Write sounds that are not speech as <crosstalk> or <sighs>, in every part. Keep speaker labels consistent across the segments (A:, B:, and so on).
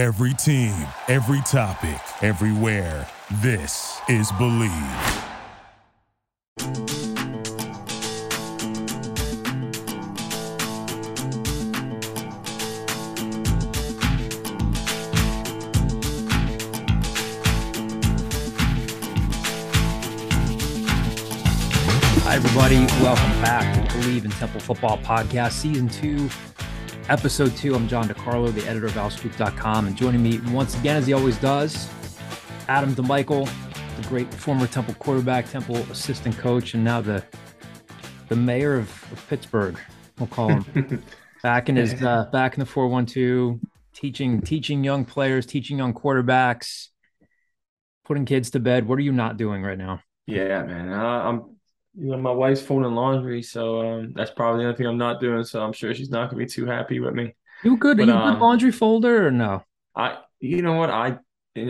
A: Every team, every topic, everywhere. This is Believe.
B: Hi, everybody. Welcome back to Believe in Temple Football Podcast, Season 2, Episode 2. I'm John DeCarlo, the editor of OwlScoop.com. And joining me once again, as he always does, Adam DiMichele, the great former Temple quarterback, Temple assistant coach, and now the the mayor of, of Pittsburgh, we'll call him. <laughs> back in his uh, back in the 412, teaching teaching young players, teaching young quarterbacks, putting kids to bed. What are you not doing right now?
C: Yeah, man. Uh, I'm, you know, my wife's folding laundry, so um, that's probably the only thing I'm not doing. So I'm sure she's not gonna be too happy with me.
B: You good?
C: But,
B: are you a good
C: um,
B: laundry folder or no?
C: I, you know what? I,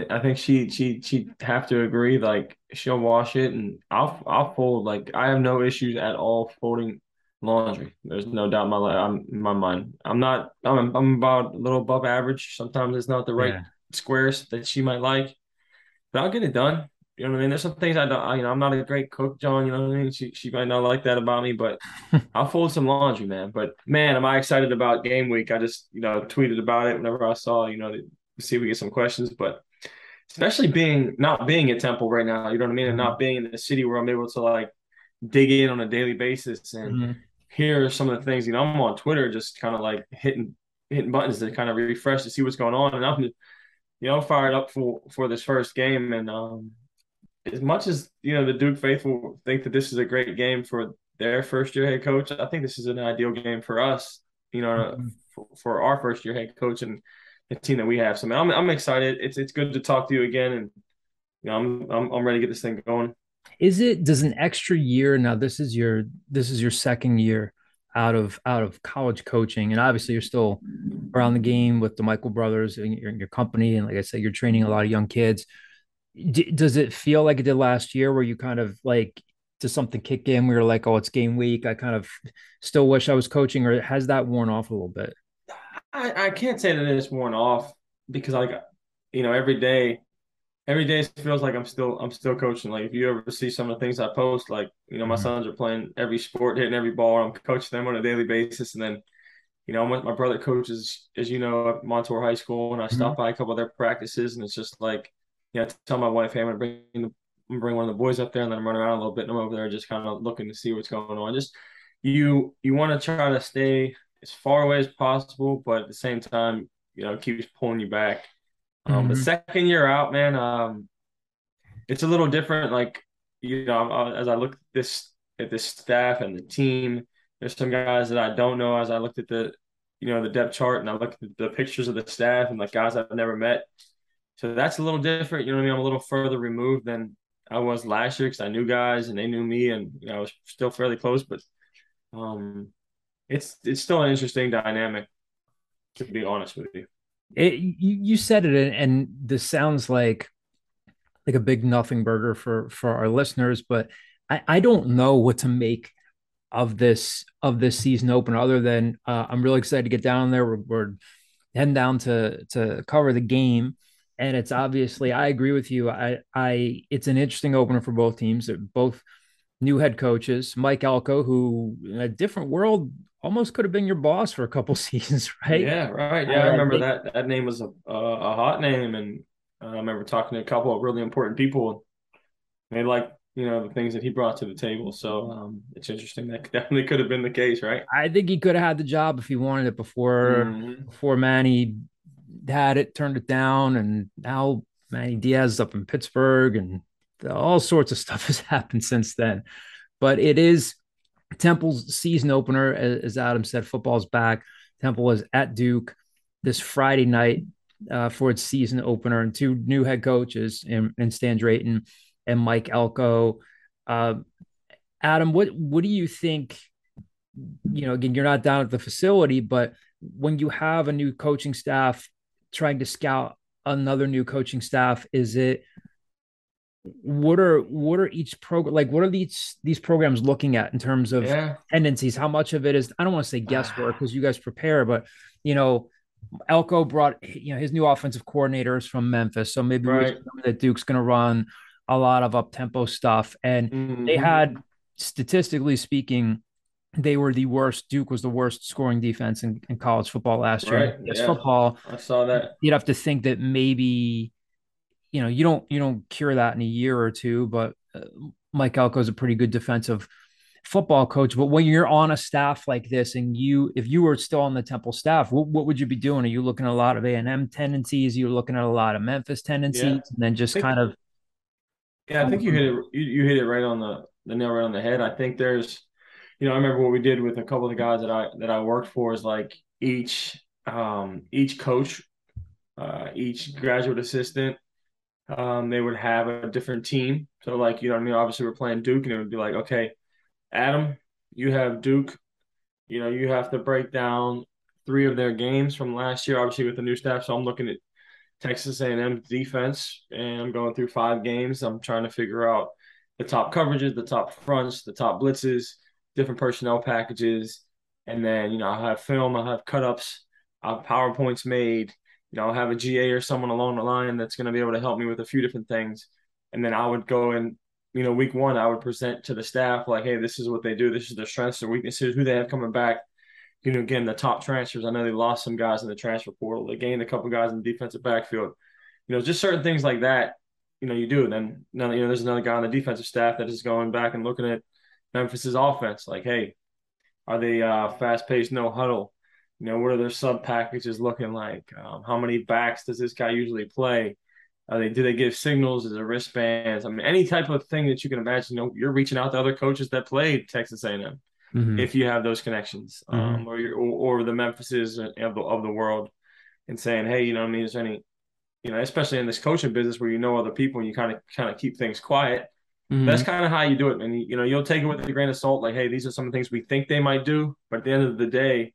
C: I think she, she, she'd have to agree. Like she'll wash it, and I'll, I'll fold. Like I have no issues at all folding laundry. There's no doubt in my life. I'm in my mind. I'm not. I'm, I'm about a little above average. Sometimes it's not the right
B: Yeah.
C: squares that she might like, but I'll get it done. You know what I mean? There's some things I don't. I, you know, I'm not a great cook, John. You know what I mean? She she might not like that about me, but <laughs> I'll fold some laundry, man. But man, am I excited about game week? I just you know tweeted about it whenever I saw you know to see if we get some questions, but especially being not being at Temple right now. You know what I mean? And not being in the city where I'm able to like dig in on a daily basis and
B: Mhm.
C: hear some of the things. You know, I'm on Twitter just kind of like hitting hitting buttons to kind of refresh to see what's going on, and I'm you know fired up for for this first game. And um, as much as you know the Duke faithful think that this is a great game for their first year head coach, I think this is an ideal game for us. You know,
B: Mhm.
C: for, for our first year head coach and the team that we have. So man, I'm I'm excited. It's it's good to talk to you again, and you know I'm I'm I'm ready to get this thing going.
B: Is it does an extra year now? This is your this is your second year out of out of college coaching, and obviously you're still around the game with the Michael brothers and your, your company, and like I said, you're training a lot of young kids. D- does it feel like it did last year, where you kind of like does something kick in? where you're like, oh, it's game week. I kind of still wish I was coaching, or has that worn off a little bit?
C: I, I can't say that it's worn off because like you know every day every day feels like I'm still I'm still coaching. Like if you ever see some of the things I post, like you know my
B: Mhm.
C: sons are playing every sport, hitting every ball. I'm coaching them on a daily basis, and then you know I'm with my brother coaches, as you know, at Montour High School, and I stop by a couple of their practices, and it's just like you know, I tell my wife, hey, I'm gonna bring the bring one of the boys up there, and then I'm running around a little bit, and I'm over there just kind of looking to see what's going on. Just you you want to try to stay as far away as possible, but at the same time, you know, it keeps pulling you back. Um, the
B: Mhm.
C: second year out, man, um, it's a little different. Like, you know, uh, as I look at this at this staff and the team, there's some guys that I don't know. As I looked at the, you know, the depth chart and I looked at the pictures of the staff and like guys I've never met. So that's a little different. You know what I mean? I'm a little further removed than I was last year because I knew guys and they knew me, and you know, I was still fairly close. But um, it's it's still an interesting dynamic, to be honest with you.
B: It, you, you said it, and, this sounds like like a big nothing burger for for our listeners, but I, I don't know what to make of this of this season opener other than uh, I'm really excited to get down there. We're, we're heading down to to cover the game, and it's obviously I agree with you. I I it's an interesting opener for both teams. They're both new head coaches. Mike Elko, who in a different world almost could have been your boss for a couple <laughs> seasons, right?
C: Yeah, right. Yeah, I
B: Uh,
C: remember that. That name was a a, hot name, and I remember talking to a couple of really important people. They like you know the things that he brought to the table. So um, it's interesting. <laughs> That definitely could have been the case, right?
B: I think he could have had the job if he wanted it before
C: Mhm.
B: before Manny had it, turned it down, and now Manny Diaz is up in Pittsburgh, and all sorts of stuff <laughs> has happened since then. But it is Temple's season opener, as Adam said. Football's back. Temple is at Duke this Friday night uh, for its season opener, and two new head coaches in, in Stan Drayton and Mike Elko. Uh, Adam, what what do you think? You know, again, you're not down at the facility, but when you have a new coaching staff trying to scout another new coaching staff, is it what are what are each program like what are these these programs looking at in terms of
C: Yeah.
B: tendencies how much of it is i don't want to say guesswork <sighs> because you guys prepare but you know Elko brought you know his new offensive coordinators from Memphis, so maybe
C: right.
B: that Duke's going to run a lot of up tempo stuff, and mm-hmm. they had statistically speaking. They were the worst. Duke was the worst scoring defense in, in college football last year.
C: Right.
B: Yeah. football.
C: I saw that.
B: You'd have to think that maybe, you know, you don't you don't cure that in a year or two, but uh, Mike Elko is a pretty good defensive football coach, but when you're on a staff like this, and you, if you were still on the Temple staff, what, what would you be doing? Are you looking at a lot of A and M tendencies? You're looking at a lot of Memphis tendencies, yeah. and then just
C: think,
B: kind of.
C: Yeah, I think you hit it. You, you hit it right on the the nail right on the head. I think there's, you know, I remember what we did with a couple of the guys that I that I worked for is like each um each coach, uh, each graduate assistant um, they would have a different team. So like, you know I mean? Obviously we're playing Duke and it would be like, okay, Adam, you have Duke. You know, you have to break down three of their games from last year, obviously with the new staff. So I'm looking at Texas A&M defense, and I'm going through five games. I'm trying to figure out the top coverages, the top fronts, the top blitzes, different personnel packages, and then you know I have film, I'll have cut ups, I have powerpoints made. You know, I'll have a GA or someone along the line that's going to be able to help me with a few different things, and then I would go and you know, week one, I would present to the staff like, hey, this is what they do. This is their strengths, their weaknesses, who they have coming back. You know, again, the top transfers. I know they lost some guys in the transfer portal. They gained a couple guys in the defensive backfield. You know, just certain things like that. You know, you do. And then you know, there's another guy on the defensive staff that is going back and looking at Memphis's offense. Like, hey, are they uh, fast paced, no huddle? You know, what are their sub packages looking like? Um, how many backs does this guy usually play? Are they do they give signals? Is it wristbands? I mean, any type of thing that you can imagine. You know, you're reaching out to other coaches that played Texas A&M mm-hmm. if you have those connections, mm-hmm. um, or, or, or the Memphises of the of the world, and saying, hey, you know, I mean, is there any, you know, especially in this coaching business where you know other people and you kind of kind of keep things quiet. Mm-hmm. That's kind of how you do it, and you know, you'll take it with a grain of salt. Like, hey, these are some of the things we think they might do, but at the end of the day,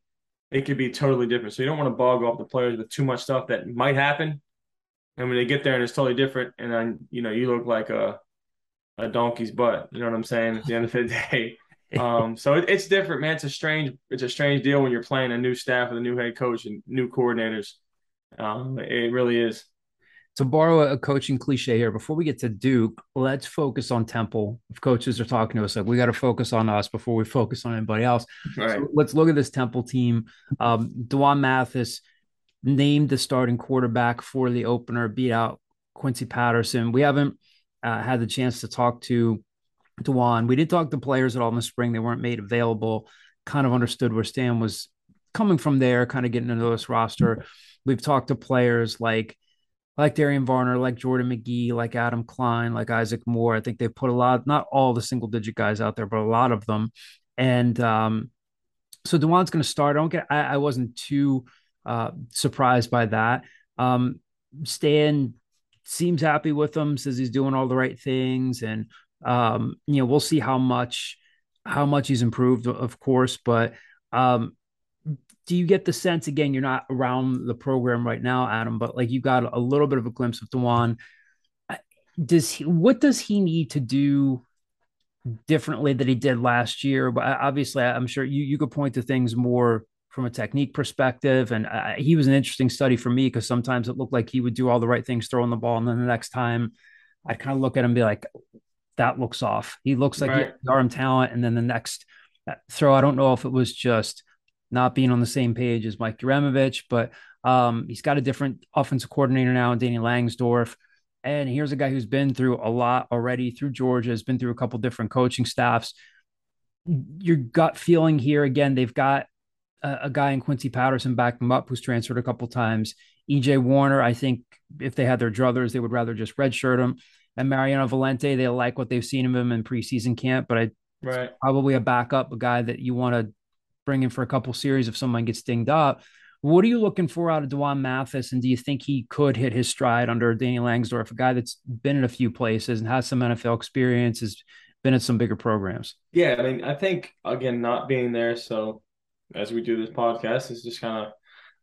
C: it could be totally different. So you don't want to bog off the players with too much stuff that might happen and when they get there and it's totally different, and then you know you look like a a donkey's butt. You know what I'm saying? At the end of the <laughs> day. Um, so it, it's different, man. It's a strange, it's a strange deal when you're playing a new staff with a new head coach and new coordinators. Um, it really is.
B: To borrow a coaching cliche here, before we get to Duke, let's focus on Temple. If coaches are talking to us, like we got to focus on us before we focus on anybody else.
C: Right. So
B: let's look at this Temple team. Um, D'Wan Mathis named the starting quarterback for the opener, beat out Quincy Patterson. We haven't uh, had the chance to talk to D'Wan. We did talk to players at all in the spring. They weren't made available. Kind of understood where Stan was coming from there, kind of getting into this roster. We've talked to players like like Darian Varner, like Jordan Magee, like Adam Klein, like Isaac Moore. I think they put a lot, not all the single digit guys out there, but a lot of them. And um, so D'Wan's going to start. I don't get. I, I wasn't too uh, surprised by that. Um, Stan seems happy with him, says he's doing all the right things, and um, you know we'll see how much how much he's improved, of course. But um, do you get the sense again? You're not around the program right now, Adam, but like you got a little bit of a glimpse of D'Wan. Does he? What does he need to do? differently that he did last year but obviously i'm sure you you could point to things more from a technique perspective. And uh, he was an interesting study for me because sometimes it looked like he would do all the right things throwing the ball. And then the next time I'd kind of look at him and be like, that looks off. He looks like right. he arm talent. And then the next uh, throw, I don't know if it was just not being on the same page as Mike Uremovich, but um, he's got a different offensive coordinator now, Danny Langsdorf. And here's a guy who's been through a lot already through Georgia, has been through a couple different coaching staffs. Your gut feeling here again, they've got a, a guy in Quincy Patterson back them up who's transferred a couple times. EJ Warner, I think if they had their druthers, they would rather just redshirt him. And Mariano Valente, they like what they've seen of him in preseason camp, but I
C: right.
B: probably a backup, a guy that you want to bring in for a couple series if someone gets dinged up. What are you looking for out of D'Wan Mathis? And do you think he could hit his stride under Danny Langsdorf, a guy that's been in a few places and has some NFL experience, has been at some bigger programs?
C: Yeah, I mean, I think again, not being there, so as we do this podcast is just kind of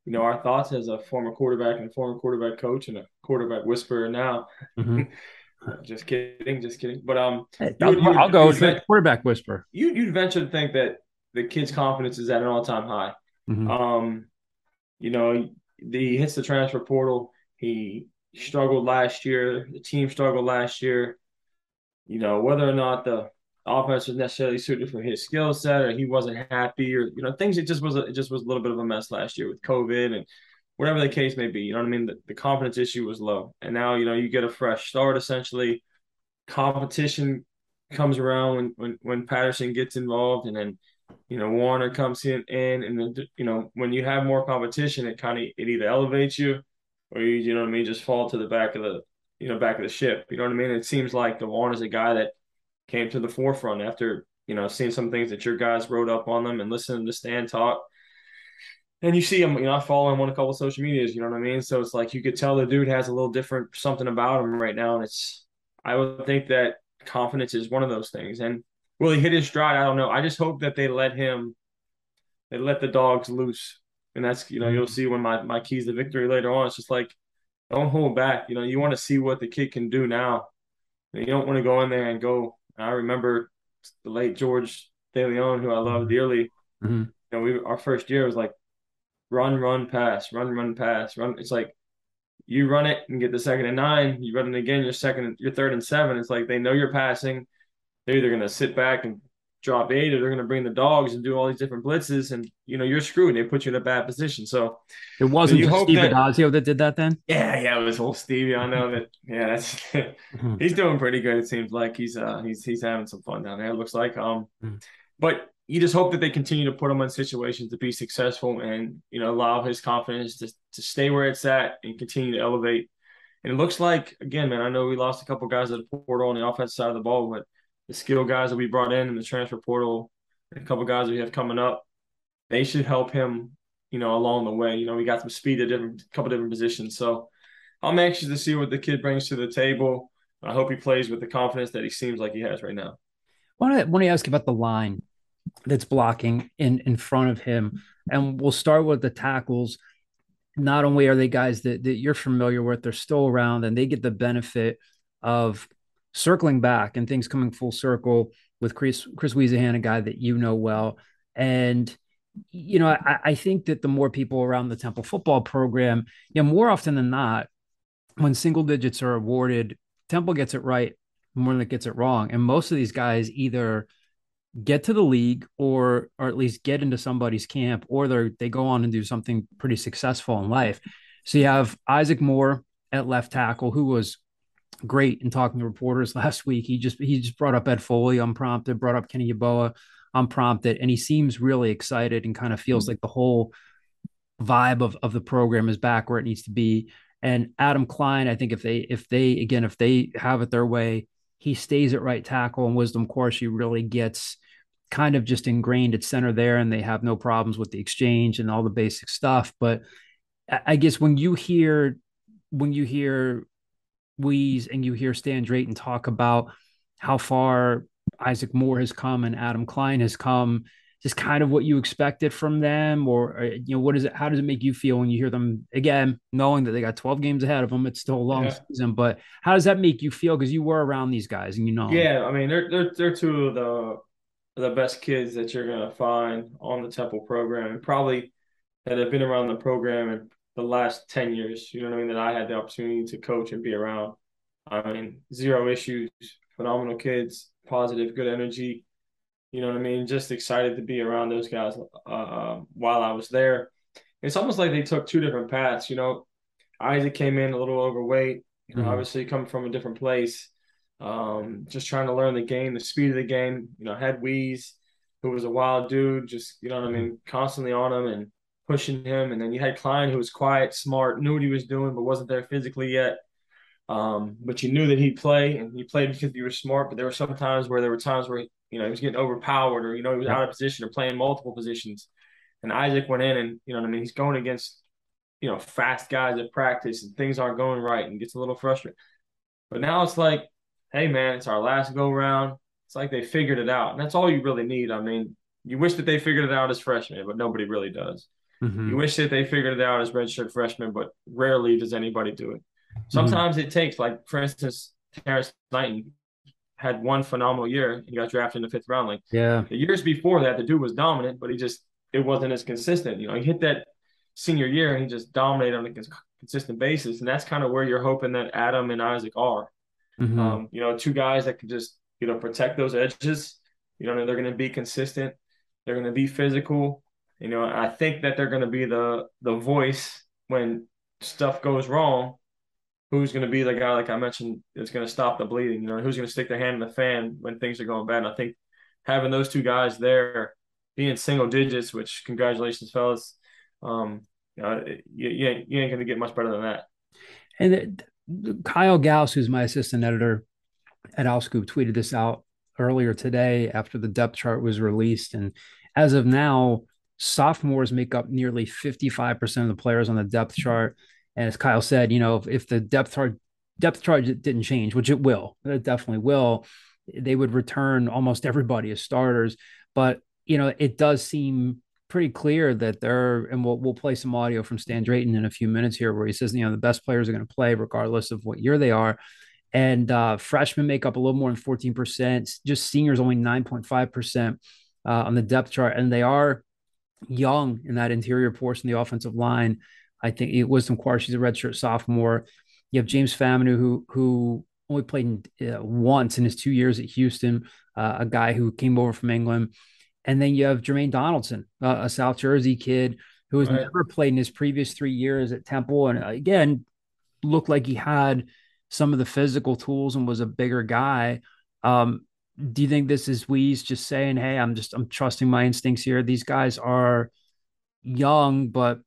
C: you know our thoughts as a former quarterback and former quarterback coach and a quarterback whisperer now. Mm-hmm. <laughs> just kidding, just kidding. But um,
B: hey, I'll, you, I'll go with the quarterback whisper.
C: You you'd venture to think that the kid's confidence is at an all time high. Mm-hmm. Um, you know, the hits the transfer portal. He struggled last year. The team struggled last year. You know, whether or not the offense was necessarily suited for his skill set or he wasn't happy or you know things it just was a, it just was a little bit of a mess last year with covid and whatever the case may be you know what i mean the, the confidence issue was low and now you know you get a fresh start essentially competition comes around when when, when patterson gets involved and then you know warner comes in, and then you know when you have more competition it kind of it either elevates you or you you know what i mean just fall to the back of the you know back of the ship you know what i mean it seems like the warner's a guy that came to the forefront after you know seeing some things that your guys wrote up on them and listening to Stan talk. And you see him, you know, I follow him on a couple social medias, you know what I mean? So it's like you could tell the dude has a little different something about him right now. And it's I would think that confidence is one of those things. And will he hit his stride? I don't know. I just hope that they let him they let the dogs loose. And that's you know, you'll see when my my keys to victory later on. It's just like don't hold back. You know, you want to see what the kid can do now. You don't want to go in there and go I remember the late George DeLeon, who I love dearly. Mm-hmm. You know, we our first year was like run, run, pass, run, run, pass, run. It's like you run it and get the second and nine. You run it again, you're second, you're third and seven. It's like they know you're passing. They're either gonna sit back and drop eight, or they're gonna bring the dogs and do all these different blitzes, and you know you're screwed. They put you in a bad position. So
B: it wasn't so just Steve that, Addazio that did that then.
C: Yeah, yeah, it was whole Stevie. I know that. Yeah, that's <laughs> he's doing pretty good. It seems like he's uh he's he's having some fun down there. It looks like um, mm-hmm. but you just hope that they continue to put him in situations to be successful and you know allow his confidence to to stay where it's at and continue to elevate. And it looks like again, man. I know we lost a couple guys at the portal on the offensive side of the ball, but the skill guys that we brought in in the transfer portal, a couple guys we have coming up, they should help him, you know, along the way. You know, we got some speed at different couple different positions. So I'm anxious to see what the kid brings to the table. I hope he plays with the confidence that he seems like he has right now.
B: I want to ask about the line that's blocking in in front of him, and we'll start with the tackles. Not only are they guys that, that you're familiar with, they're still around, and they get the benefit of circling back and things coming full circle with Chris Chris Wiesehan, a guy that you know well, and you know I, I think that the more people around the Temple football program, you know, more often than not, when single digits are awarded, Temple gets it right more than it gets it wrong, and most of these guys either get to the league or or at least get into somebody's camp or they they go on and do something pretty successful in life. So you have Isaac Moore at left tackle who was great in talking to reporters <laughs> last week. He just he just brought up Ed Foley unprompted, brought up Kenny Yeboah unprompted, and he seems really excited and kind of feels hmm. like the whole vibe of, of the program is back where it needs to be. And Adam Klein, I think if they if they again if they have it their way, he stays at right tackle and Wisdom Quarshie He really gets kind of just ingrained at center there, and they have no problems with the exchange and all the basic stuff. But I guess when you hear when you hear Weeze and you hear Stan Drayton talk about how far Isaac Moore has come and Adam Klein has come, just kind of what you expected from them, or, or, you know, what is it? How does it make you feel when you hear them again, knowing that they got 12 games ahead of them? It's still a long yeah. season, but how does that make you feel? Because you were around these guys and you know.
C: Yeah, I mean, they're they're they're two of the the best kids that you're gonna find on the Temple program, and probably that have been around the program and the last 10 years, you know what I mean, that I had the opportunity to coach and be around. I mean, zero issues, phenomenal kids, positive, good energy. You know what I mean? Just excited to be around those guys uh, while I was there. It's almost like they took two different paths. You know, Isaac came in a little overweight, you know, mm-hmm. obviously coming from a different place, um, just trying to learn the game, the speed of the game. You know, had Weeze, who was a wild dude, just, you know what I mean, constantly on him and pushing him. And then you had Klein, who was quiet, smart, knew what he was doing, but wasn't there physically yet. Um, but you knew that he'd play, and he played because he was smart. But there were some times where there were times where you know he was getting overpowered, or you know he was out of position, or playing multiple positions. And Isaac went in, and you know what I mean. He's going against you know fast guys at practice, and things aren't going right, and gets a little frustrated. But now it's like, hey man, it's our last go round. It's like they figured it out, and that's all you really need. I mean, you wish that they figured it out as freshmen, but nobody really does. Mm-hmm. You wish that they figured it out as redshirt freshmen, but rarely does anybody do it. Sometimes mm-hmm. it takes, like for instance, Terrence Knighton had one phenomenal year. He got drafted in the fifth round. Like
B: yeah,
C: the years before that, the dude was dominant, but he just it wasn't as consistent. You know, he hit that senior year and he just dominated on a consistent basis. And that's kind of where you're hoping that Adam and Isaac are. Mm-hmm. Um, you know, two guys that can just, you know, protect those edges. You know, they're going to be consistent. They're going to be physical. You know, I think that they're going to be the the voice when stuff goes wrong. Who's going to be the guy, like I mentioned, that's going to stop the bleeding? You know, who's going to stick their hand in the fan when things are going bad? And I think having those two guys there, being single digits, which congratulations, fellas. Um, you know, you, you ain't, you ain't going to get much better than that.
B: And Kyle Gauss, who's my assistant editor at OwlScoop, tweeted this out earlier today after the depth chart was released. And as of now, sophomores make up nearly 55% of the players on the depth chart. And as Kyle said, you know, if, if the depth chart depth chart didn't change, which it will, it definitely will, they would return almost everybody as starters. But you know, it does seem pretty clear that they're, and we'll we'll play some audio from Stan Drayton in a few minutes here, where he says, you know, the best players are going to play regardless of what year they are. And uh, freshmen make up a little more than 14%, just seniors only 9.5% uh, on the depth chart. And they are young in that interior portion of the offensive line. I think it was some Wisdom Quarshie's a redshirt sophomore. You have James Faminu, who who only played in, uh, once in his two years at Houston, uh, a guy who came over from England. And then you have Jermaine Donaldson, uh, a South Jersey kid who has right. never played in his previous three years at Temple. And again, looked like he had some of the physical tools and was a bigger guy. Um, do you think this is Wease just saying, "Hey, I'm just I'm trusting my instincts here. These guys are young, but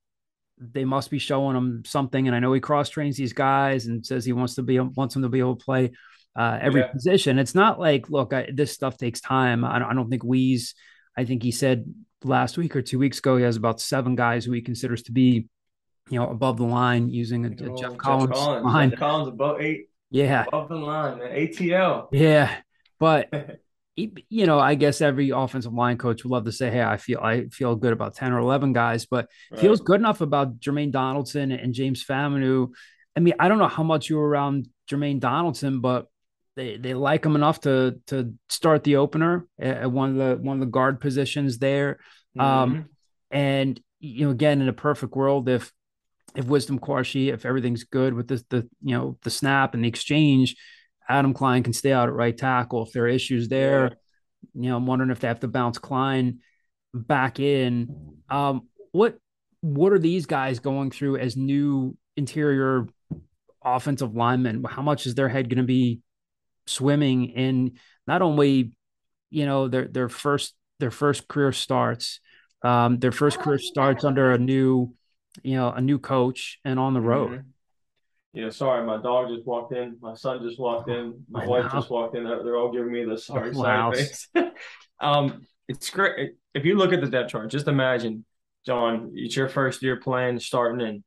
B: they must be showing him something." And I know he cross trains these guys and says he wants to be wants them to be able to play uh, every yeah. position. It's not like, look, I, this stuff takes time. I don't, I don't think Wease. I think he said last week or two weeks ago he has about seven guys who he considers to be, you know, above the line using a, a Jeff, Jeff Collins, Collins line.
C: Jeff Collins above eight.
B: Yeah,
C: above the line, man. ATL.
B: Yeah, but <laughs> you know, I guess every offensive line coach would love to say, "Hey, I feel I feel good about ten or eleven guys," but right. feels good enough about Jermaine Donaldson and James Faminu. I mean, I don't know how much you were around Jermaine Donaldson, but they they like him enough to to start the opener at one of the one of the guard positions there. Um, mm-hmm. Um, and you know, again, in a perfect world, if if Wisdom Quarshie, if everything's good with the the you know the snap and the exchange, Adam Klein can stay out at right tackle. If there are issues there, you know, I'm wondering if they have to bounce Klein back in. Um, what what are these guys going through as new interior offensive linemen? How much is their head going to be swimming in not only you know their their first their first career starts, um, their first career starts under a new you know a new coach and on the road. Mm-hmm
C: know, sorry, my dog just walked in, my son just walked in, my wife just walked in. They're, they're all giving me the sorry side face. <laughs> um, it's great if you look at the depth chart. Just imagine, John, it's your first year playing, starting, and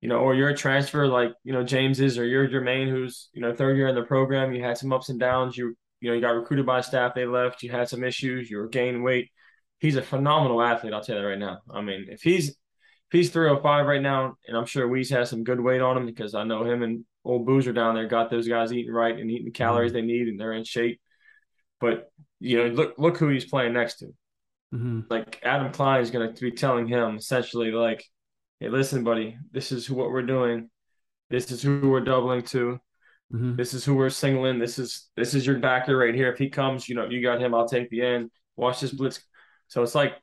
C: you know, or you're a transfer like you know James is, or you're Jermaine, who's you know third year in the program. You had some ups and downs. You you know you got recruited by staff, they left. You had some issues. You were gaining weight. He's a phenomenal athlete. I'll tell you that right now. I mean, if he's he's 305 right now, and I'm sure Wease has some good weight on him because I know him and old Boozer down there got those guys eating right and eating the calories mm-hmm. they need, and they're in shape. But you know, look look who he's playing next to. Mm-hmm. Like Adam Klein is going to be telling him essentially, like, "Hey, listen, buddy, this is what we're doing. This is who we're doubling to. Mm-hmm. This is who we're singling. This is this is your backer right here. If he comes, you know, you got him. I'll take the end. Watch this blitz." So it's like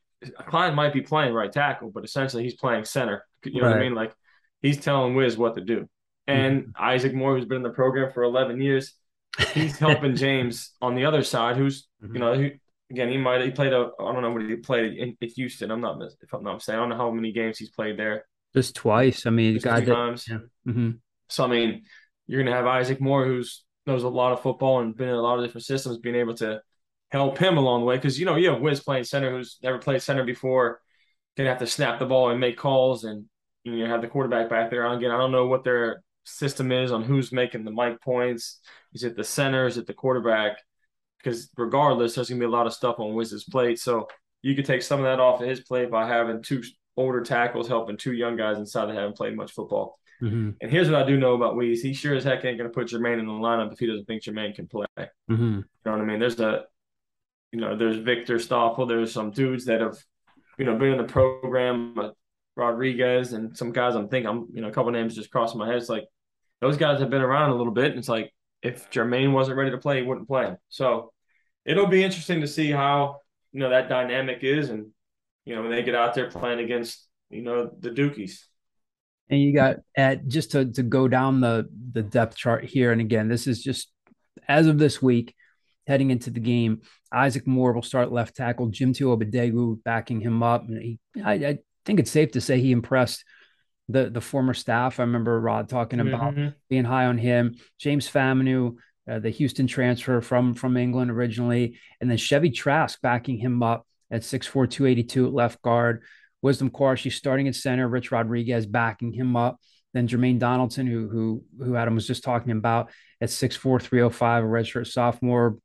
C: Klein might be playing right tackle, but essentially he's playing center. You know right. what I mean? Like he's telling Wiz what to do. And mm-hmm. Isaac Moore, who's been in the program for 11 years, he's <laughs> helping James on the other side, who's mm-hmm. you know, who, again he might he played a I don't know what he played in, in Houston. I'm not if I'm not saying I don't know how many games he's played there.
B: Just twice. I mean,
C: guy that, times. Yeah. Mm-hmm. So I mean, you're gonna have Isaac Moore, who's knows a lot of football and been in a lot of different systems, being able to help him along the way because you know you have Wiz playing center who's never played center before, gonna have to snap the ball and make calls, and you know have the quarterback back there. Again, I don't know what their system is on who's making the mic points. Is it the center? Is it the quarterback? Because regardless, there's gonna be a lot of stuff on Wiz's plate. So you could take some of that off of his plate by having two older tackles helping two young guys inside that haven't played much football. Mm-hmm. And here's what I do know about Wease. He sure as heck ain't going to put Jermaine in the lineup if he doesn't think Jermaine can play. Mm-hmm. You know what I mean? There's a you know, there's Victor Stoffel. There's some dudes that have, you know, been in the program, uh, Rodriguez, and some guys I'm thinking I'm you know a couple names just crossing my head. It's like those guys have been around a little bit, and it's like if Jermaine wasn't ready to play, he wouldn't play. So it'll be interesting to see how you know that dynamic is, and you know when they get out there playing against you know the Dukies.
B: And you got at just to to go down the the depth chart here, and again, this is just as of this week, heading into the game. Isaac Moore will start left tackle. Jim Tuobedegu backing him up. And he, I, I, think it's safe to say he impressed the the former staff. I remember Rod talking about mm-hmm. being high on him. James Faminu, uh, the Houston transfer from from England originally, and then Chevy Trask backing him up at 6'4", 282 at left guard. Wisdom Quarshie starting at center. Rich Rodriguez backing him up. Then Jermaine Donaldson, who who who Adam was just talking about at 6'4", 305, a redshirt sophomore,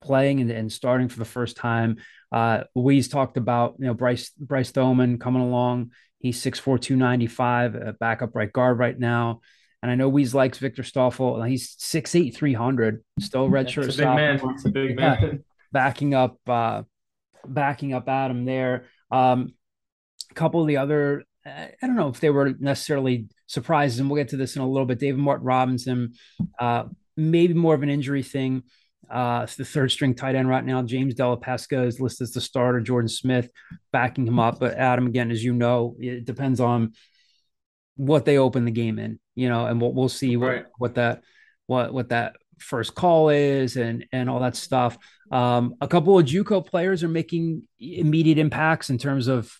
B: playing and, and starting for the first time. Uh, Louise talked about you know Bryce Bryce Thoman coming along. He's 6'4", 295, a backup right guard right now. And I know Weeze likes Victor Stoffel. He's 6'8", 300, still redshirt.
C: It's a big man. It's a big yeah, man.
B: Backing up, uh, backing up Adam there. Um, a couple of the other, I don't know if they were necessarily surprises, and we'll get to this in a little bit. David Martin Robinson, uh, maybe more of an injury thing. Uh, it's the third string tight end right now. James Della Pesca is listed as the starter. Jordan Smith backing him up. But Adam, again, as you know, it depends on what they open the game in, you know, and we'll, we'll see what, right. what that, what, what that first call is and, and all that stuff. Um, a couple of JUCO players are making immediate impacts in terms of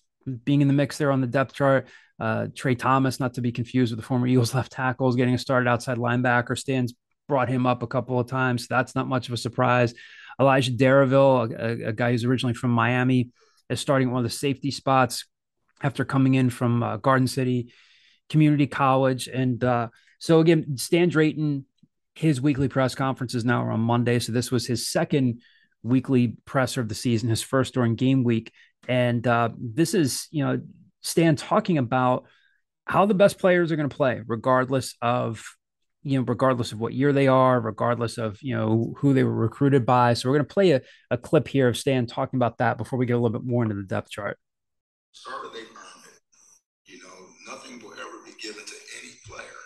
B: being in the mix there on the depth chart. Uh, Trey Thomas, not to be confused with the former Eagles left tackle, is getting a started outside linebacker. Stands brought him up a couple of times. So that's not much of a surprise. Elijah Darraville, a, a, guy who's originally from Miami, is starting one of the safety spots after coming in from uh, Garden City Community College. And uh, so again, Stan Drayton, his weekly press conference is now on Monday. So this was his second weekly presser of the season, his first during game week. And uh, this is, you know, Stan talking about how the best players are going to play, regardless of you know, regardless of what year they are, regardless of, you know, who they were recruited by. So we're going to play a, a clip here of Stan talking about that before we get a little bit more into the depth chart.
D: They earn it. You know, nothing will ever be given to any player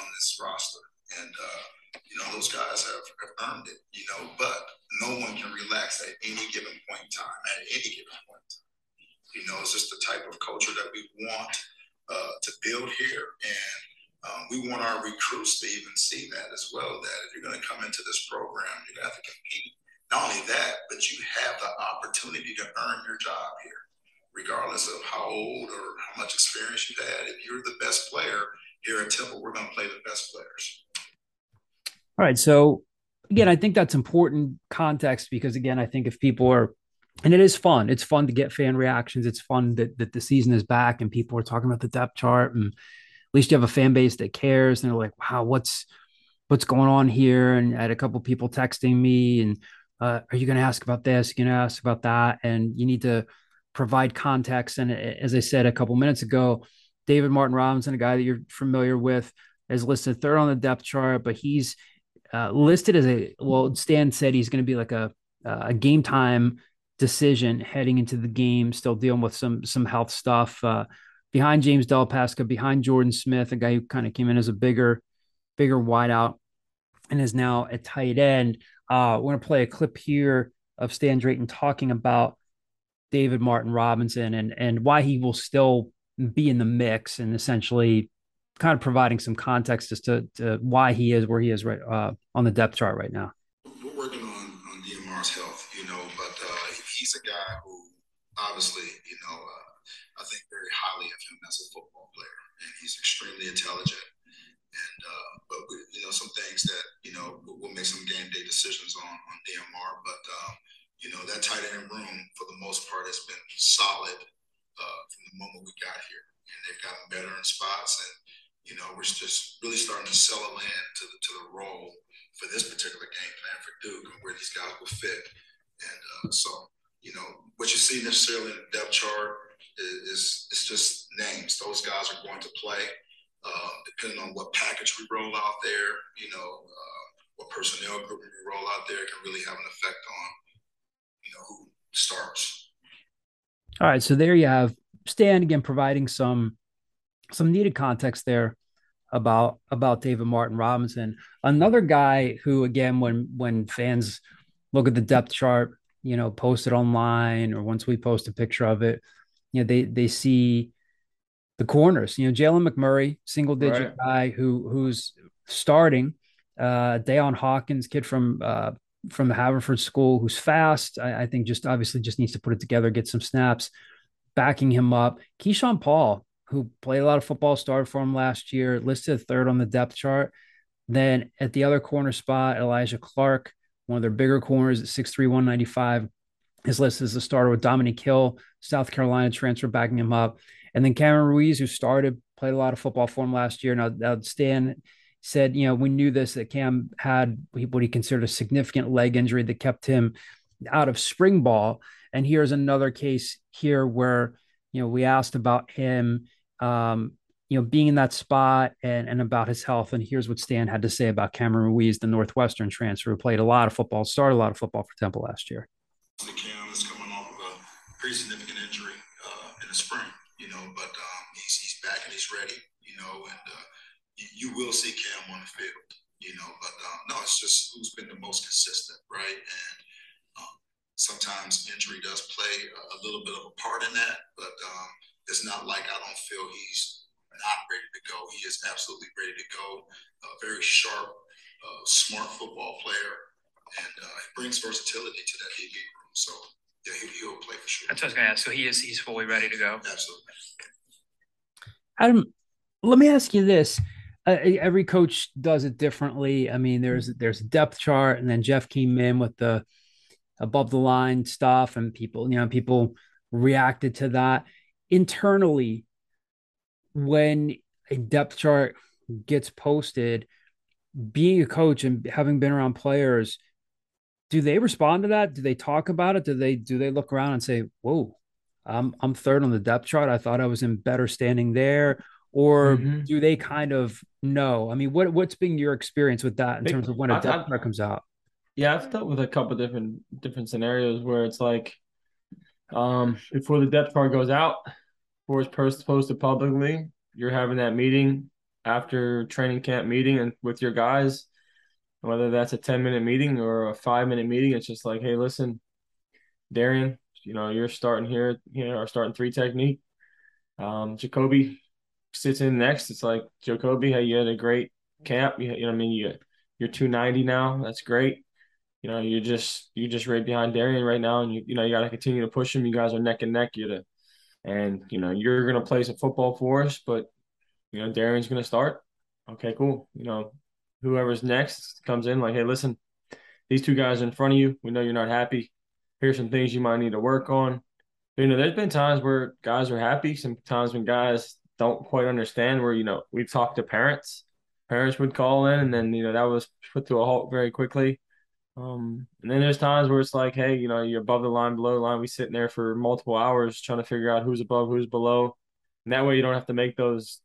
D: on this roster. And, uh, you know, those guys have, have earned it, you know, but no one can relax at any given point in time, at any given point in time. You know, it's just the type of culture that we want uh, to build here. And um, we want our recruits to even see that as well. That if you're going to come into this program, you're going to have to compete. Not only that, but you have the opportunity to earn your job here, regardless of how old or how much experience you've had. If you're the best player here at Temple, we're going to play the best players.
B: All right. So again, I think that's important context because again, I think if people are and it is fun. It's fun to get fan reactions. It's fun that, that the season is back and people are talking about the depth chart and least you have a fan base that cares and they're like, wow, what's what's going on here? And I had a couple people texting me and uh, are you going to ask about this? You're going to ask about that, and you need to provide context. And as I said a couple minutes ago, David Martin Robinson, a guy that you're familiar with, is listed third on the depth chart, but he's uh, listed as a well. Stan said he's going to be like a a game time decision heading into the game, still dealing with some some health stuff. Uh, behind James Della Pesca, behind Jordan Smith, a guy who kind of came in as a bigger, bigger wideout and is now a tight end. Uh, we're going to play a clip here of Stan Drayton talking about David Martin Robinson and and why he will still be in the mix and essentially kind of providing some context as to, to why he is where he is right uh, on the depth chart right now.
D: We're working on on DMR's health, you know, but uh, he's a guy who obviously, you know, uh, I think very highly of him as a football player, and he's extremely intelligent. And uh, but we, you know some things that you know we'll make some game day decisions on on DMR, but uh, you know that tight end room for the most part has been solid uh, from the moment we got here, and they've gotten better in spots, and you know we're just really starting to settle in to the to the role for this particular game plan for Duke and where these guys will fit, and uh, so you know what you see necessarily in the depth chart is it's just names. Those guys are going to play. Uh, depending on what package we roll out there, you know, uh, what personnel group we roll out there can really have an effect on, you know, who starts.
B: All right, so there you have Stan again providing some some needed context there about about David Martin Robinson. Another guy who, again, when when fans look at the depth chart, you know, posted online or once we post a picture of it, you know, they they see the corners. You know, Jalen McMurray, single digit right. guy who who's starting. Uh, Dayon Hawkins, kid from uh, from the Haverford School, who's fast. I, I, think just obviously just needs to put it together, get some snaps, backing him up. Keyshawn Paul, who played a lot of football, started for him last year, listed third on the depth chart. Then at the other corner spot, Elijah Clark, one of their bigger corners at 6'3, 195, is list as a starter with Dominique Hill, South Carolina transfer backing him up. And then Cameron Ruiz, who started, played a lot of football for him last year. Now, now Stan said, you know, we knew this that Cam had what he considered a significant leg injury that kept him out of spring ball. And here's another case here where, you know, we asked about him um, you know, being in that spot and, and about his health. And here's what Stan had to say about Cameron Ruiz, the Northwestern transfer, who played a lot of football, started a lot of football for Temple last year.
D: Cam is coming off of a pretty significant injury uh, in the spring, you know, but um, he's, he's back and he's ready, you know, and uh, you, you, will see Cam on the field, you know, but um, no, it's just who's been the most consistent, right? And um, sometimes injury does play a, little bit of a part in that, but um, it's not like I don't feel he's not ready to go. He is absolutely ready to go. A very sharp, uh, smart football player, and uh, he brings versatility to that DB. So yeah, he, will play for sure.
E: That's what I was going to ask. So he is he's fully ready to go.
D: Absolutely.
B: Adam, let me ask you this. Uh, every coach does it differently. I mean, there's there's a depth chart, and then Jeff came in with the above the line stuff, and people, you know, people reacted to that internally when a depth chart gets posted being a coach and having been around players do they respond to that? Do they talk about it? Do they do they look around and say whoa i'm i'm third on the depth chart. I thought i was in better standing there or mm-hmm. do they kind of know? I mean what what's been your experience with that in terms of when a depth chart comes out?
C: Yeah i've dealt with a couple different different scenarios where it's like um, before the depth chart goes out, before it's posted publicly, you're having that meeting after training camp meeting and with your guys, whether that's a 10 minute meeting or a five minute meeting, it's just like, hey, listen, Darian, you know, you're starting here, you know, our starting three technique. Um, Jacoby sits in next. It's like, Jacoby, hey, you had a great camp. You, you know, I mean, you, you're 290 now. That's great you know, you're just you're just right behind Darian right now, and you you know you got to continue to push him. You guys are neck and neck. You're to, and you know you're gonna play some football for us, but you know Darian's gonna start. Okay, cool. You know, whoever's next comes in like, hey, listen, these two guys in front of you. We know you're not happy. Here's some things you might need to work on. You know, there's been times where guys are happy. Sometimes when guys don't quite understand. Where you know we've talked to parents. Parents would call in, and then you know that was put to a halt very quickly. Um, and then there's times where it's like, hey, you know, you're above the line, below the line. We sitting there for multiple hours trying to figure out who's above, who's below. And that way you don't have to make those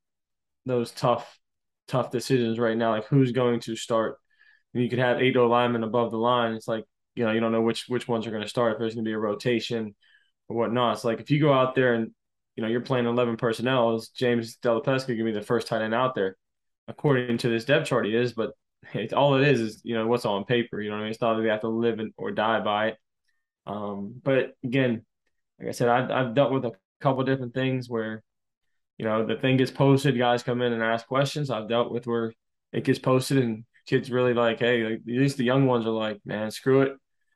C: those tough, tough decisions right now, like who's going to start. And you could have eight O linemen above the line. It's like, you know, you don't know which which ones are going to start, if there's gonna be a rotation or whatnot. It's like if you go out there and you know you're playing eleven personnel, is James Della Pesca gonna be the first tight end out there. According to this depth chart, he is, but <laughs> it's all it is is you know what's on paper. You know what I mean? It's not that we have to live in, or die by it. Um, but again, like I said, I've, I've dealt with a couple different things where you know the thing gets posted, guys come in and ask questions. I've dealt with where it gets posted and kids really like, hey, like, at least the young ones are like, man, screw it.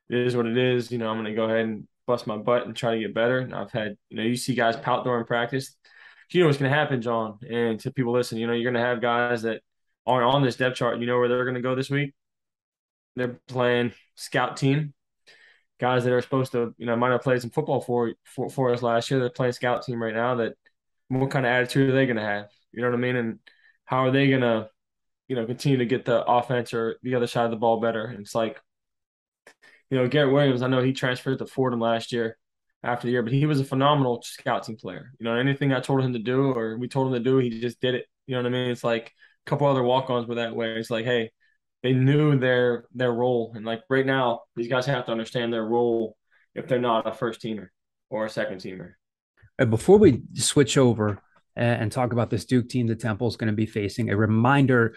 C: It is what it is. You know, I'm gonna go ahead and bust my butt and try to get better. And I've had, you know, you see guys pout during practice. You know what's gonna happen, John. And to people listen, you know, you're gonna have guys that aren't on this depth chart. You know where they're going to go this week? They're playing scout team. Guys that are supposed to, you know, might have played some football for for, for us last year. They're playing scout team right now. That what kind of attitude are they going to have? You know what I mean? And how are they going to, you know, continue to get the offense or the other side of the ball better? And it's like, you know, Garrett Williams. I know he transferred to Fordham last year after the year, but he was a phenomenal scout team player. You know, anything I told him to do or we told him to do, he just did it. You know what I mean? It's like a couple other walk-ons were that way. It's like, hey, they knew their their role, and like right now, these guys have to understand their role if they're not a first teamer or a second teamer.
B: Before we switch over uh, and talk about this Duke team that Temple is going to be facing, a reminder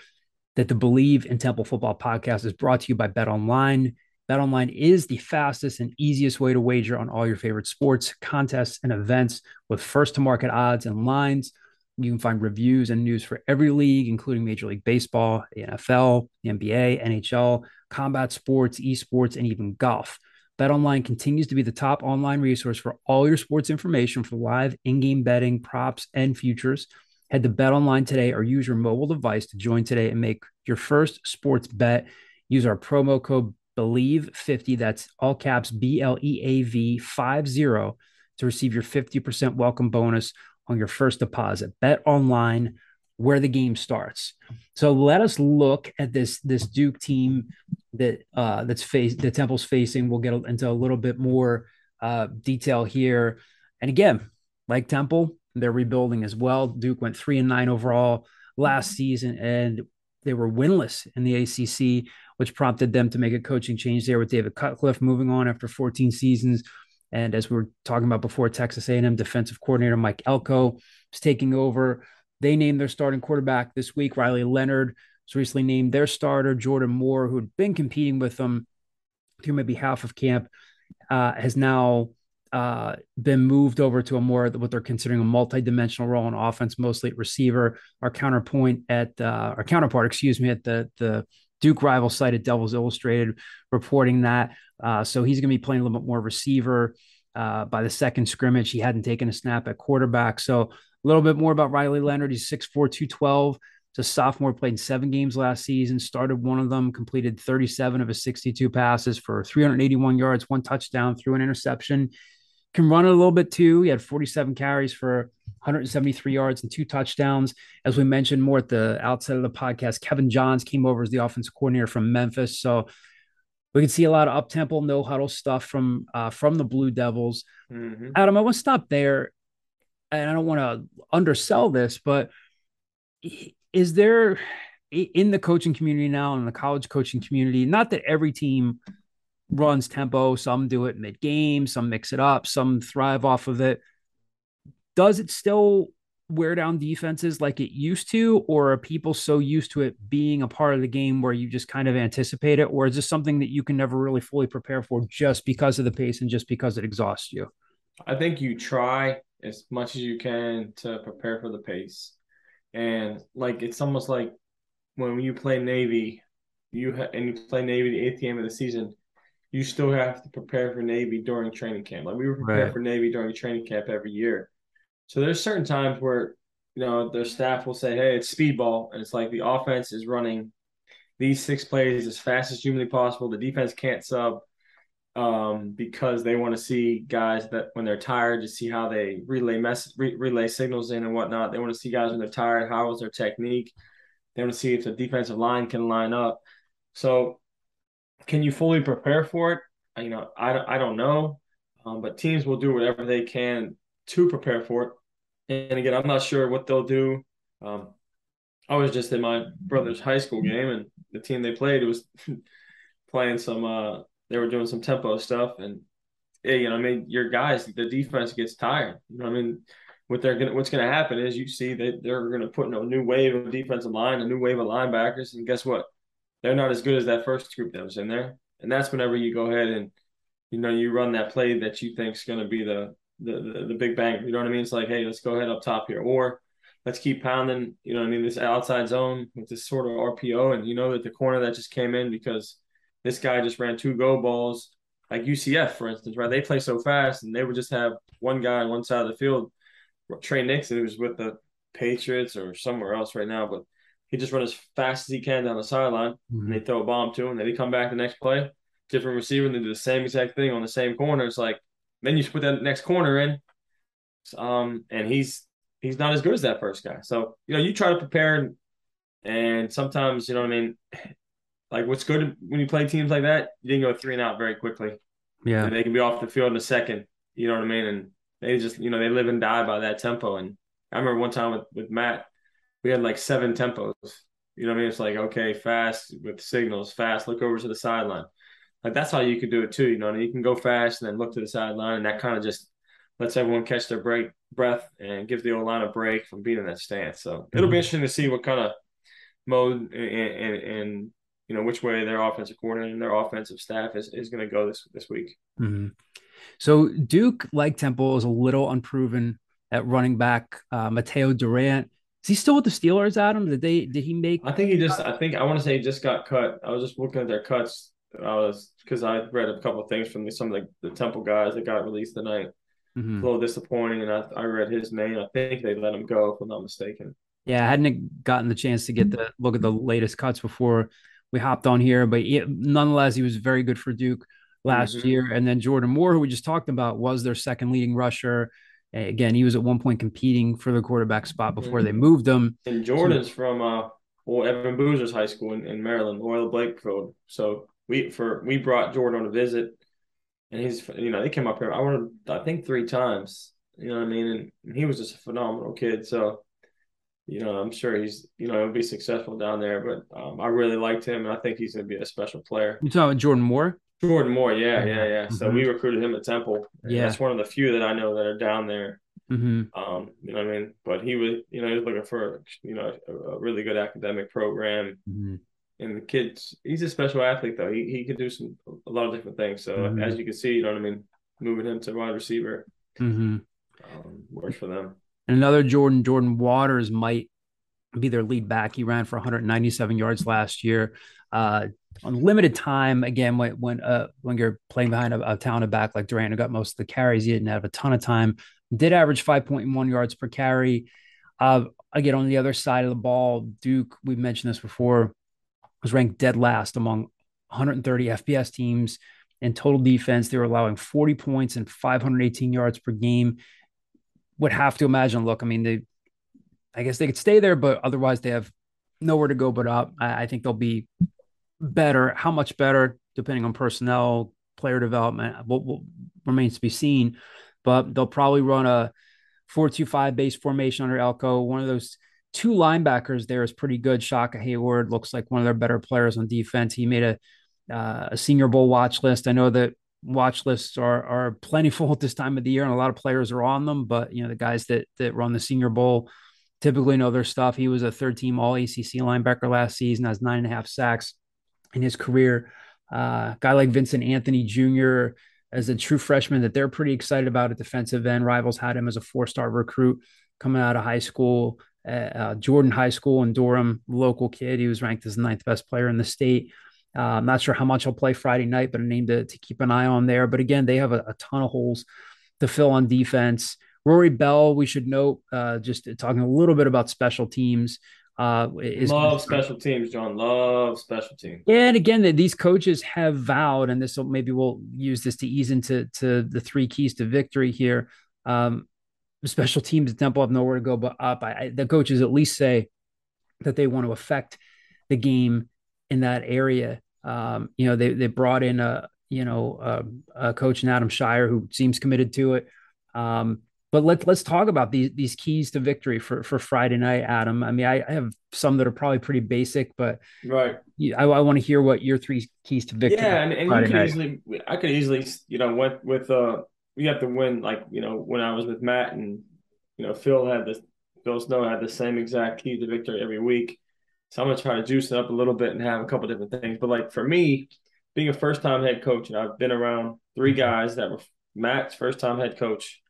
B: that the Believe in Temple Football podcast is brought to you by Bet Online. Bet Online is the fastest and easiest way to wager on all your favorite sports, contests, and events with first to market odds and lines. You can find reviews and news for every league, including Major League Baseball, the NFL, the NBA, NHL, combat sports, esports, and even golf. BetOnline continues to be the top online resource for all your sports information for live in-game betting, props, and futures. Head to BetOnline today or use your mobile device to join today and make your first sports bet. Use our promo code BLEAV50, that's all caps B L E A V 50 to receive your 50% welcome bonus on your first deposit. Bet online where the game starts. So let us look at this this Duke team that uh, that's face the Temple's facing. We'll get into a little bit more uh, detail here. And again, like Temple, they're rebuilding as well. Duke went three and nine overall last season, and they were winless in the ACC, which prompted them to make a coaching change there with David Cutcliffe moving on after 14 seasons. And as we were talking about before, Texas A&M defensive coordinator Mike Elko is taking over. They named their starting quarterback this week. Riley Leonard was recently named their starter. Jordan Moore, who had been competing with them through maybe half of camp, uh, has now uh, been moved over to a more what they're considering a multi-dimensional role in offense, mostly at receiver. Our counterpoint at uh, our counterpart, excuse me, at the the Duke rival site at Devils Illustrated, reporting that. Uh, so he's going to be playing a little bit more receiver. Uh, by the second scrimmage, he hadn't taken a snap at quarterback. So a little bit more about Riley Leonard. He's 6'4", 212. A sophomore, played in seven games last season, started one of them, completed 37 of his 62 passes for 381 yards, one touchdown, threw an interception can run it a little bit too. He had 47 carries for 173 yards and two touchdowns. As we mentioned more at the outset of the podcast, Kevin Johns came over as the offensive coordinator from Memphis. So we can see a lot of up tempo, no huddle stuff from uh, from the Blue Devils. Mm-hmm. Adam, I want to stop there, and I don't want to undersell this, but is there in the coaching community now, in the college coaching community, not that every team runs tempo. Some do it mid game, some mix it up, some thrive off of it. Does it still wear down defenses like it used to, or are people so used to it being a part of the game where you just kind of anticipate it, or is this something that you can never really fully prepare for just because of the pace and just because it exhausts you?
C: I think you try as much as you can to prepare for the pace. And like it's almost like when you play Navy, you ha- and you play Navy the eighth game of the season, you still have to prepare for Navy during training camp. Like we were prepared right. for Navy during training camp every year. So there's certain times where you know their staff will say, "Hey, it's speedball," and it's like the offense is running these six plays as fast as humanly possible. The defense can't sub um, because they want to see guys that when they're tired to see how they relay mess re- relay signals in and whatnot. They want to see guys when they're tired. How is their technique? They want to see if the defensive line can line up. So can you fully prepare for it? You know, I, I don't know, um, but teams will do whatever they can to prepare for it. And again, I'm not sure what they'll do. Um, I was just in my brother's high school game, and the team they played was <laughs> playing some. Uh, they were doing some tempo stuff, and you know, I mean, your guys, the defense gets tired. You know, I mean, what they're gonna, what's gonna happen is you see that they're gonna put in a new wave of defensive line, a new wave of linebackers, and guess what? they're not as good as that first group that was in there. And that's whenever you go ahead and you know you run that play that you think is to be the, the the the big bang. You know what I mean? It's like, hey, let's go ahead up top here, or let's keep pounding. You know, what I mean, this outside zone with this sort of RPO, and you know that the corner that just came in because this guy just ran two go balls, like UCF, for instance, right? They play so fast, and they would just have one guy on one side of the field. Trey Nixon, who's with the Patriots or somewhere else right now, but he just run as fast as he can down the sideline, mm-hmm. and they throw a bomb to him. Then he come back the next play, different receiver, and they do the same exact thing on the same corner. It's like then you put that next corner in, um, and he's he's not as good as that first guy. So you know you try to prepare, and, and sometimes you know what I mean. Like what's good when you play teams like that, you didn't go three and out very quickly.
B: Yeah,
C: and they can be off the field in a second. You know what I mean? And they just you know they live and die by that tempo. And I remember one time with with Matt we had like seven tempos. You know what I mean? It's like, okay, fast with signals, fast, look over to the sideline. Like that's how you could do it too. You know, you can go fast and then look to the sideline, and that kind of just lets everyone catch their break breath and gives the O line a break from being in that stance. So it'll be mm-hmm. interesting to see what kind of mode and, and, and you know which way their offensive coordinator and their offensive staff is, is going to go this this week.
B: Mhm. So Duke, like Temple, is a little unproven at running back. Uh, Mataeo Durant is he still with the Steelers? Adam, did they did he make?
C: I think he just I think I want to say he just got cut. I was just looking at their cuts. I was because I read a couple of things from the, some of the, the Temple guys that got released tonight.
B: Mhm.
C: A little disappointing, and I, I read his name. I think they let him go, if I'm not mistaken.
B: Yeah, I hadn't gotten the chance to get the look at the latest cuts before we hopped on here, but yeah, nonetheless, he was very good for Duke last
C: Mhm.
B: year. And then Jordan Moore, who we just talked about, was their second leading rusher. Again, he was at one point competing for the quarterback spot before they moved him.
C: And Jordan's from uh, well, Evan Boozer's high school in, in Maryland, Royal Blakefield. So we for we brought Jordan on a visit, and he's you know they came up here. I wanted I think three times. You know what I mean? And he was just a phenomenal kid. So you know I'm sure he's you know he'll be successful down there. But um, I really liked him, and I think he's going to be a special player.
B: You talking about Jordan Moore?
C: Jordan Moore, yeah, yeah, yeah. So
B: Mhm.
C: we recruited him at Temple.
B: Yeah.
C: that's one of the few that I know that are down there.
B: hmm
C: Um, you know what I mean? But he was, you know, he was looking for, you know, a, a really good academic program.
B: hmm
C: And the kid's, he's a special athlete though. He he can do some a lot of different things. So
B: Mhm.
C: as you can see, you know what I mean, moving him to wide receiver
B: hmm
C: um, works for them.
B: And another Jordan, Jordan Waters might be their lead back. He ran for 197 yards last year. Uh, on limited time, again, when when uh, when you're playing behind a, a talented back like Durant, who got most of the carries, he didn't have a ton of time. Did average 5.1 yards per carry. Uh, again, on the other side of the ball, Duke, we've mentioned this before, was ranked dead last among 130 FBS teams in total defense. They were allowing 40 points and 518 yards per game. Would have to imagine. Look, I mean, they, I guess they could stay there, but otherwise they have nowhere to go but up. I, I think they'll be better. How much better, depending on personnel, player development, what, remains to be seen. But they'll probably run a four-two-five base formation under Elko. One of those two linebackers there is pretty good. Shaka Heyward looks like one of their better players on defense. He made a uh, a Senior Bowl watch list. I know that watch lists are are plentiful <laughs> at this time of the year, and a lot of players are on them. But you know, the guys that that run the Senior Bowl typically know their stuff. He was a third team All ACC linebacker last season, has nine and a half sacks in his career. Uh, guy like Vincent Anthony Jr. as a true freshman that they're pretty excited about at defensive end. Rivals had him as a four star recruit coming out of high school, uh, uh, Jordan High School in Durham, local kid. He was ranked as the ninth best player in the state. Uh, I'm not sure how much he'll play Friday night, but a name to, to keep an eye on there. But again, they have a, a ton of holes to fill on defense. Rory Bell, we should note, uh, just talking a little bit about special teams. Uh, is
C: Love special teams, John. Love special teams.
B: yeah, and again, that these coaches have vowed, and this will maybe we'll use this to ease into to the three keys to victory here. Um, special teams Temple have nowhere to go but up. I, I, the coaches at least say that they want to affect the game in that area. Um, you know, they they brought in a you know a, a coach in Adam Scheier who seems committed to it. Um, but let's let's talk about these these keys to victory for for Friday night, Adam. I mean, I, I have some that are probably pretty basic, but
C: Right.
B: I, I want to hear what your three keys to victory.
C: Yeah, and, and you could easily, I could easily, you know, went with uh, you have to win. Like you know, when I was with Matt and you know Phil had this, Phil Snow had the same exact key to victory every week. So I'm gonna try to juice it up a little bit and have a couple different things. But like for me, being a first time head coach, and I've been around three guys that were Matt's first time head coach,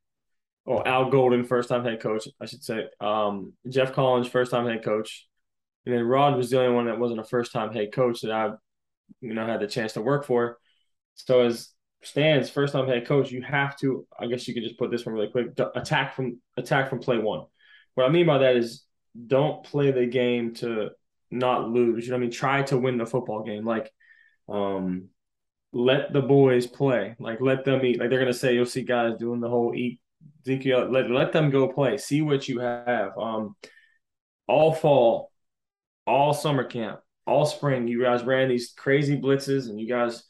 C: or Al Golden first time head coach, I should say. Um, Geoff Collins first time head coach, and then Rod was the only one that wasn't a first time head coach that I, you know, had the chance to work for. So as stands first time head coach, you have to. I guess you could just put this one really quick. Attack from attack from play one. What I mean by that is don't play the game to not lose. You know I mean? Try to win the football game. Like, um, let the boys play. Like, let them eat. Like they're gonna say, you'll see guys doing the whole eat. Let let them go play. See what you have. Um, all fall, all summer camp, all spring. You guys ran these crazy blitzes, and you guys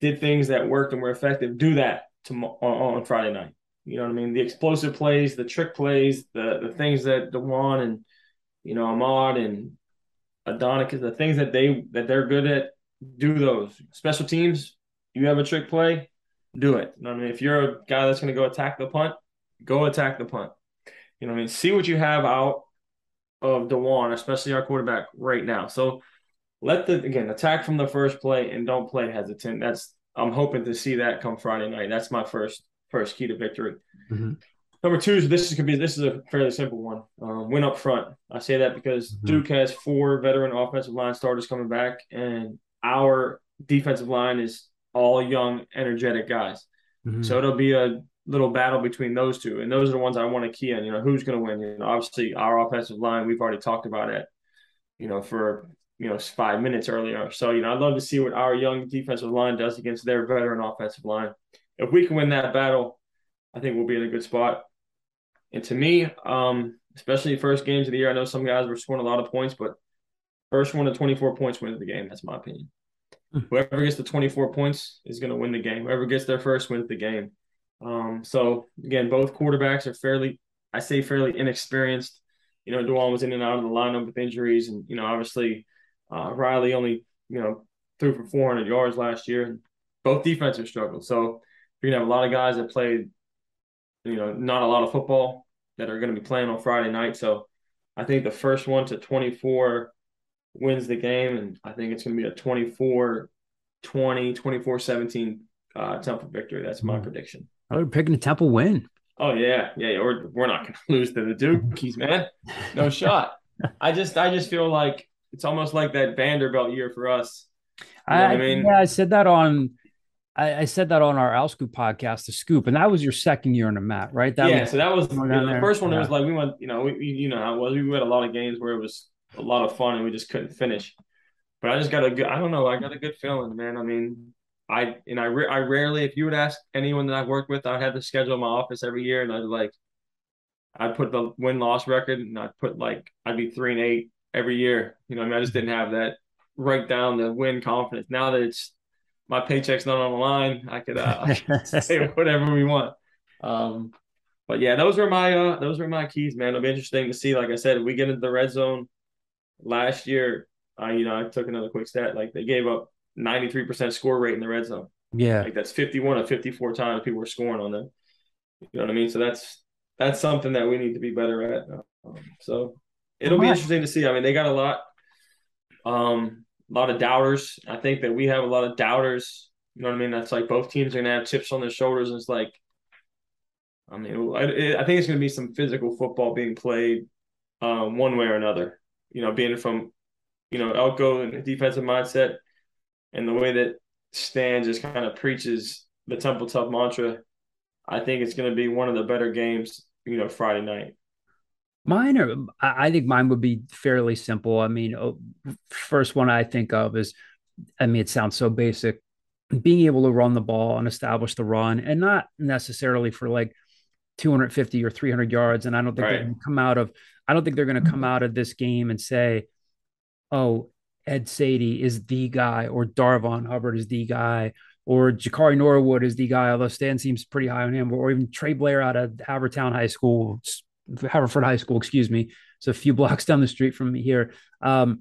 C: did things that worked and were effective. Do that tomorrow on, on Friday night. You know what I mean? The explosive plays, the trick plays, the the things that D'Wan and you know Ahmad and Adonicus, the things that they that they're good at, do those. Special teams, you have a trick play, do it. You know what I mean? If you're a guy that's going to go attack the punt, go attack the punt. You know, what I mean, see what you have out of D'Wan, especially our quarterback right now. So let the again attack from the first play and don't play hesitant. That's I'm hoping to see that come Friday night. That's my first first key to victory. Mm-hmm. Number two is this is could be this is a fairly simple one. Um, win up front. I say that because mm-hmm. Duke has four veteran offensive line starters coming back, and our defensive line is all young, energetic guys. Mm-hmm. So it'll be a little battle between those two, and those are the ones I want to key in. You know, who's going to win? You know, obviously our offensive line. We've already talked about it. You know, for you know five minutes earlier. So you know, I'd love to see what our young defensive line does against their veteran offensive line. If we can win that battle, I think we'll be in a good spot. And to me, um, especially first games of the year, I know some guys were scoring a lot of points, but first one to 24 points wins the game. That's my opinion. Hmm. Whoever gets the 24 points is going to win the game. Whoever gets there first wins the game. Um, so again, both quarterbacks are fairly, I say, fairly inexperienced. You know, D'Wan was in and out of the lineup with injuries, and you know, obviously, uh, Riley only you know threw for 400 yards last year. Both defenses struggled. So you're gonna have a lot of guys that played, you know, not a lot of football that are going to be playing on Friday night. So I think the first one to 24 wins the game, and I think it's going to be a 24 20, 24 17 uh, Temple victory. That's my mm-hmm. prediction.
B: Oh, we're picking a Temple win.
C: Oh yeah, yeah. We're we're not going <laughs> to lose to the Dukies, man. No <laughs> shot. I just I just feel like it's almost like that Vanderbilt year for us.
B: You know I, I, mean, yeah, I said that on. I, I, said that on our Owl Scoop podcast, the Scoop, and that was your second year in the mat, right?
C: That yeah, was, so that was you know, the first one. Yeah. It was like we went, you know, we, you know how it was. We had a lot of games where it was a lot of fun and we just couldn't finish. But I just got a good. I don't know. I got a good feeling, man. I mean, I and I I rarely, if you would ask anyone that I've worked with, I had to schedule in my office every year, and I'd like, I'd put the win loss record, and I'd put like I'd be three and eight every year. You know, I mean, I just didn't have that write down the win confidence. Now that it's my paycheck's not on the line, I could uh, <laughs> say whatever we want. Um, but yeah, those are my uh, those are my keys, man. It'll be interesting to see. Like I said, we get into the red zone last year. Uh, you know, I took another quick stat. Like they gave up 93% score rate in the red zone.
B: Yeah.
C: Like that's 51 of 54 times people were scoring on them. You know what I mean? So that's that's something that we need to be better at. Um, so it'll be interesting to see. I mean, they got a lot um a lot of doubters. I think that we have a lot of doubters. You know what I mean? That's like both teams are gonna have chips on their shoulders. And it's like, I mean, I, I think it's gonna be some physical football being played, um, one way or another. You know, being from, you know, Elko and the defensive mindset, and the way that Stan just kind of preaches the Temple Tough mantra, I think it's to be one of the better games, you know, Friday night.
B: Mine are, I think mine would be fairly simple. I mean, oh, first one I think of is, I mean, it sounds so basic, being able to run the ball and establish the run, and not necessarily for like 250 or 300 yards. And I don't think right. they're going to come out of, I don't think they're going to come out of this game and say, oh, Ed Saydee is the guy, or Darvon Hubbard is the guy, or Jakari Norwood is the guy, although Stan seems pretty high on him, or even Trey Blair out of Havertown High School, Haverford High School, excuse me. It's a few <laughs> blocks down the street from me here. Um,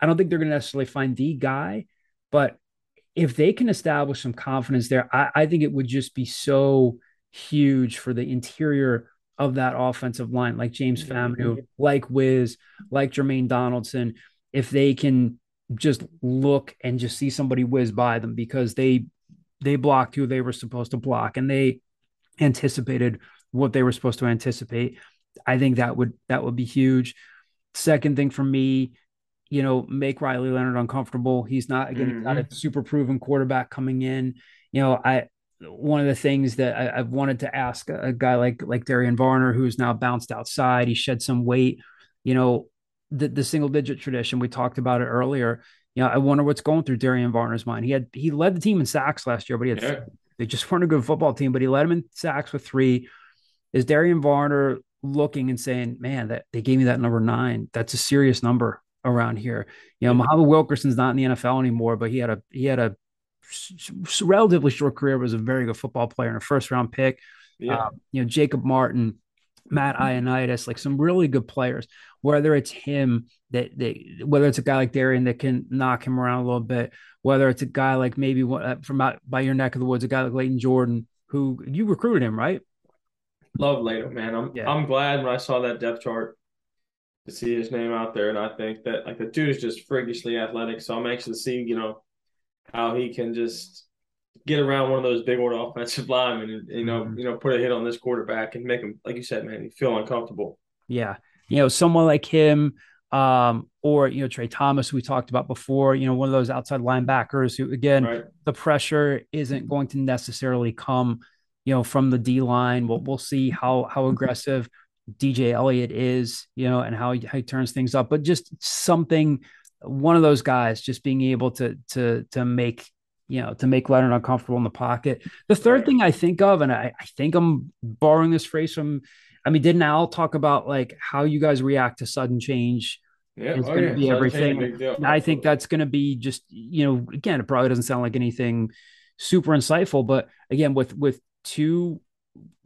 B: I don't think they're going to necessarily find the guy, but if they can establish some confidence there, I, I think it would just be so huge for the interior of that offensive line, like James Famu, like Wiz, like Jermaine Donaldson, if they can just look and just see somebody whiz by them because they they blocked who they were supposed to block and they anticipated what they were supposed to anticipate. I think that would that would be huge. Second thing for me, you know, make Riley Leonard uncomfortable. He's not again mm-hmm. not a super proven quarterback coming in. You know, I one of the things that I, have wanted to ask a, a guy like like Darian Varner, who's now bounced outside, he shed some weight. You know, the, the single digit tradition. We talked about it earlier. You know, I wonder what's going through Darian Varner's mind. He had he led the team in sacks last year, but he had yeah. they just weren't a good football team, but he led them in sacks with three. Is Darian Varner looking and saying, Man, that they gave me that number nine. That's a serious number around here. You know, Muhammad Wilkerson's not in the NFL anymore, but he had a he had a relatively short career, was a very good football player and a first round pick. Yeah. Uh, you know, Jacob Martin, Matt Ioannidis, like some really good players. Whether it's him that, they, whether it's a guy like Darian that can knock him around a little bit, whether it's a guy like maybe uh, from out by your neck of the woods, a guy like Leighton Jordan, who you recruited him, right?
C: Love Lado, man. I'm
B: Yeah.
C: I'm glad when I saw that depth chart to see his name out there, and I think that like the dude is just freakishly athletic. So I'm anxious to see, you know, how he can just get around one of those big old <laughs> offensive linemen and you know,
B: Mhm.
C: you know, put a hit on this quarterback and make him, like you said, man, feel uncomfortable.
B: Yeah. You know, someone like him, um, or you know, Trey Thomas, we talked about before, you know, one of those outside linebackers who again
C: Right.
B: the pressure isn't going to necessarily come, you know, from the D line. We'll we'll see how how mm-hmm. aggressive DJ Elliott is, you know, and how he, how he turns things up. But just something, one of those guys, just being able to to to make you know to make Leonard uncomfortable in the pocket. The third thing I think of, and I, I think I'm borrowing this phrase from. I mean, didn't Al talk about like how you guys react to sudden change?
C: Yeah.
B: It's
C: oh,
B: gonna
C: yeah.
B: be
C: So
B: everything.
C: a big deal.
B: And I think that's going to be just you know again it probably doesn't sound like anything super insightful, but again with with two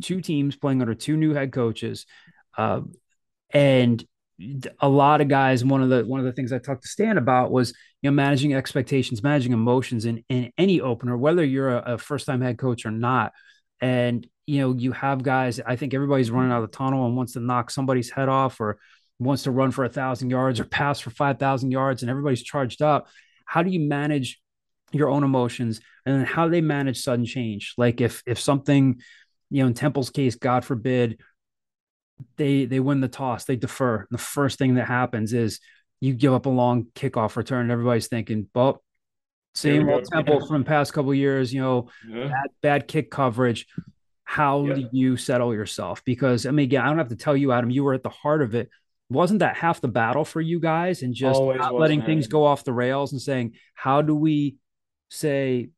B: two teams playing under two new head coaches, uh, and a lot of guys. One of the one of the things I talked to Stan about was you know managing expectations, managing emotions in in any opener, whether you're a, a first time head coach or not. And you know you have guys. I think everybody's running out of the tunnel and wants to knock somebody's head off or wants to run for a thousand yards or pass for five thousand yards, and everybody's charged up. How do you manage your own emotions and then how they manage sudden change? Like if if something, you know, in Temple's case, God forbid, they they win the toss, they defer. The first thing that happens is you give up a long kickoff return, and everybody's thinking, well, same
C: we
B: old. Temple
C: Yeah.
B: from the past couple of years, you know,
C: Yeah.
B: bad, bad kick coverage. How
C: Yeah.
B: do you settle yourself? Because I mean, again, I don't have to tell you, Adam, you were at the heart of it. Wasn't that half the battle for you guys and just
C: Always
B: not
C: was,
B: letting
C: man.
B: things go off the rails and saying, how do we say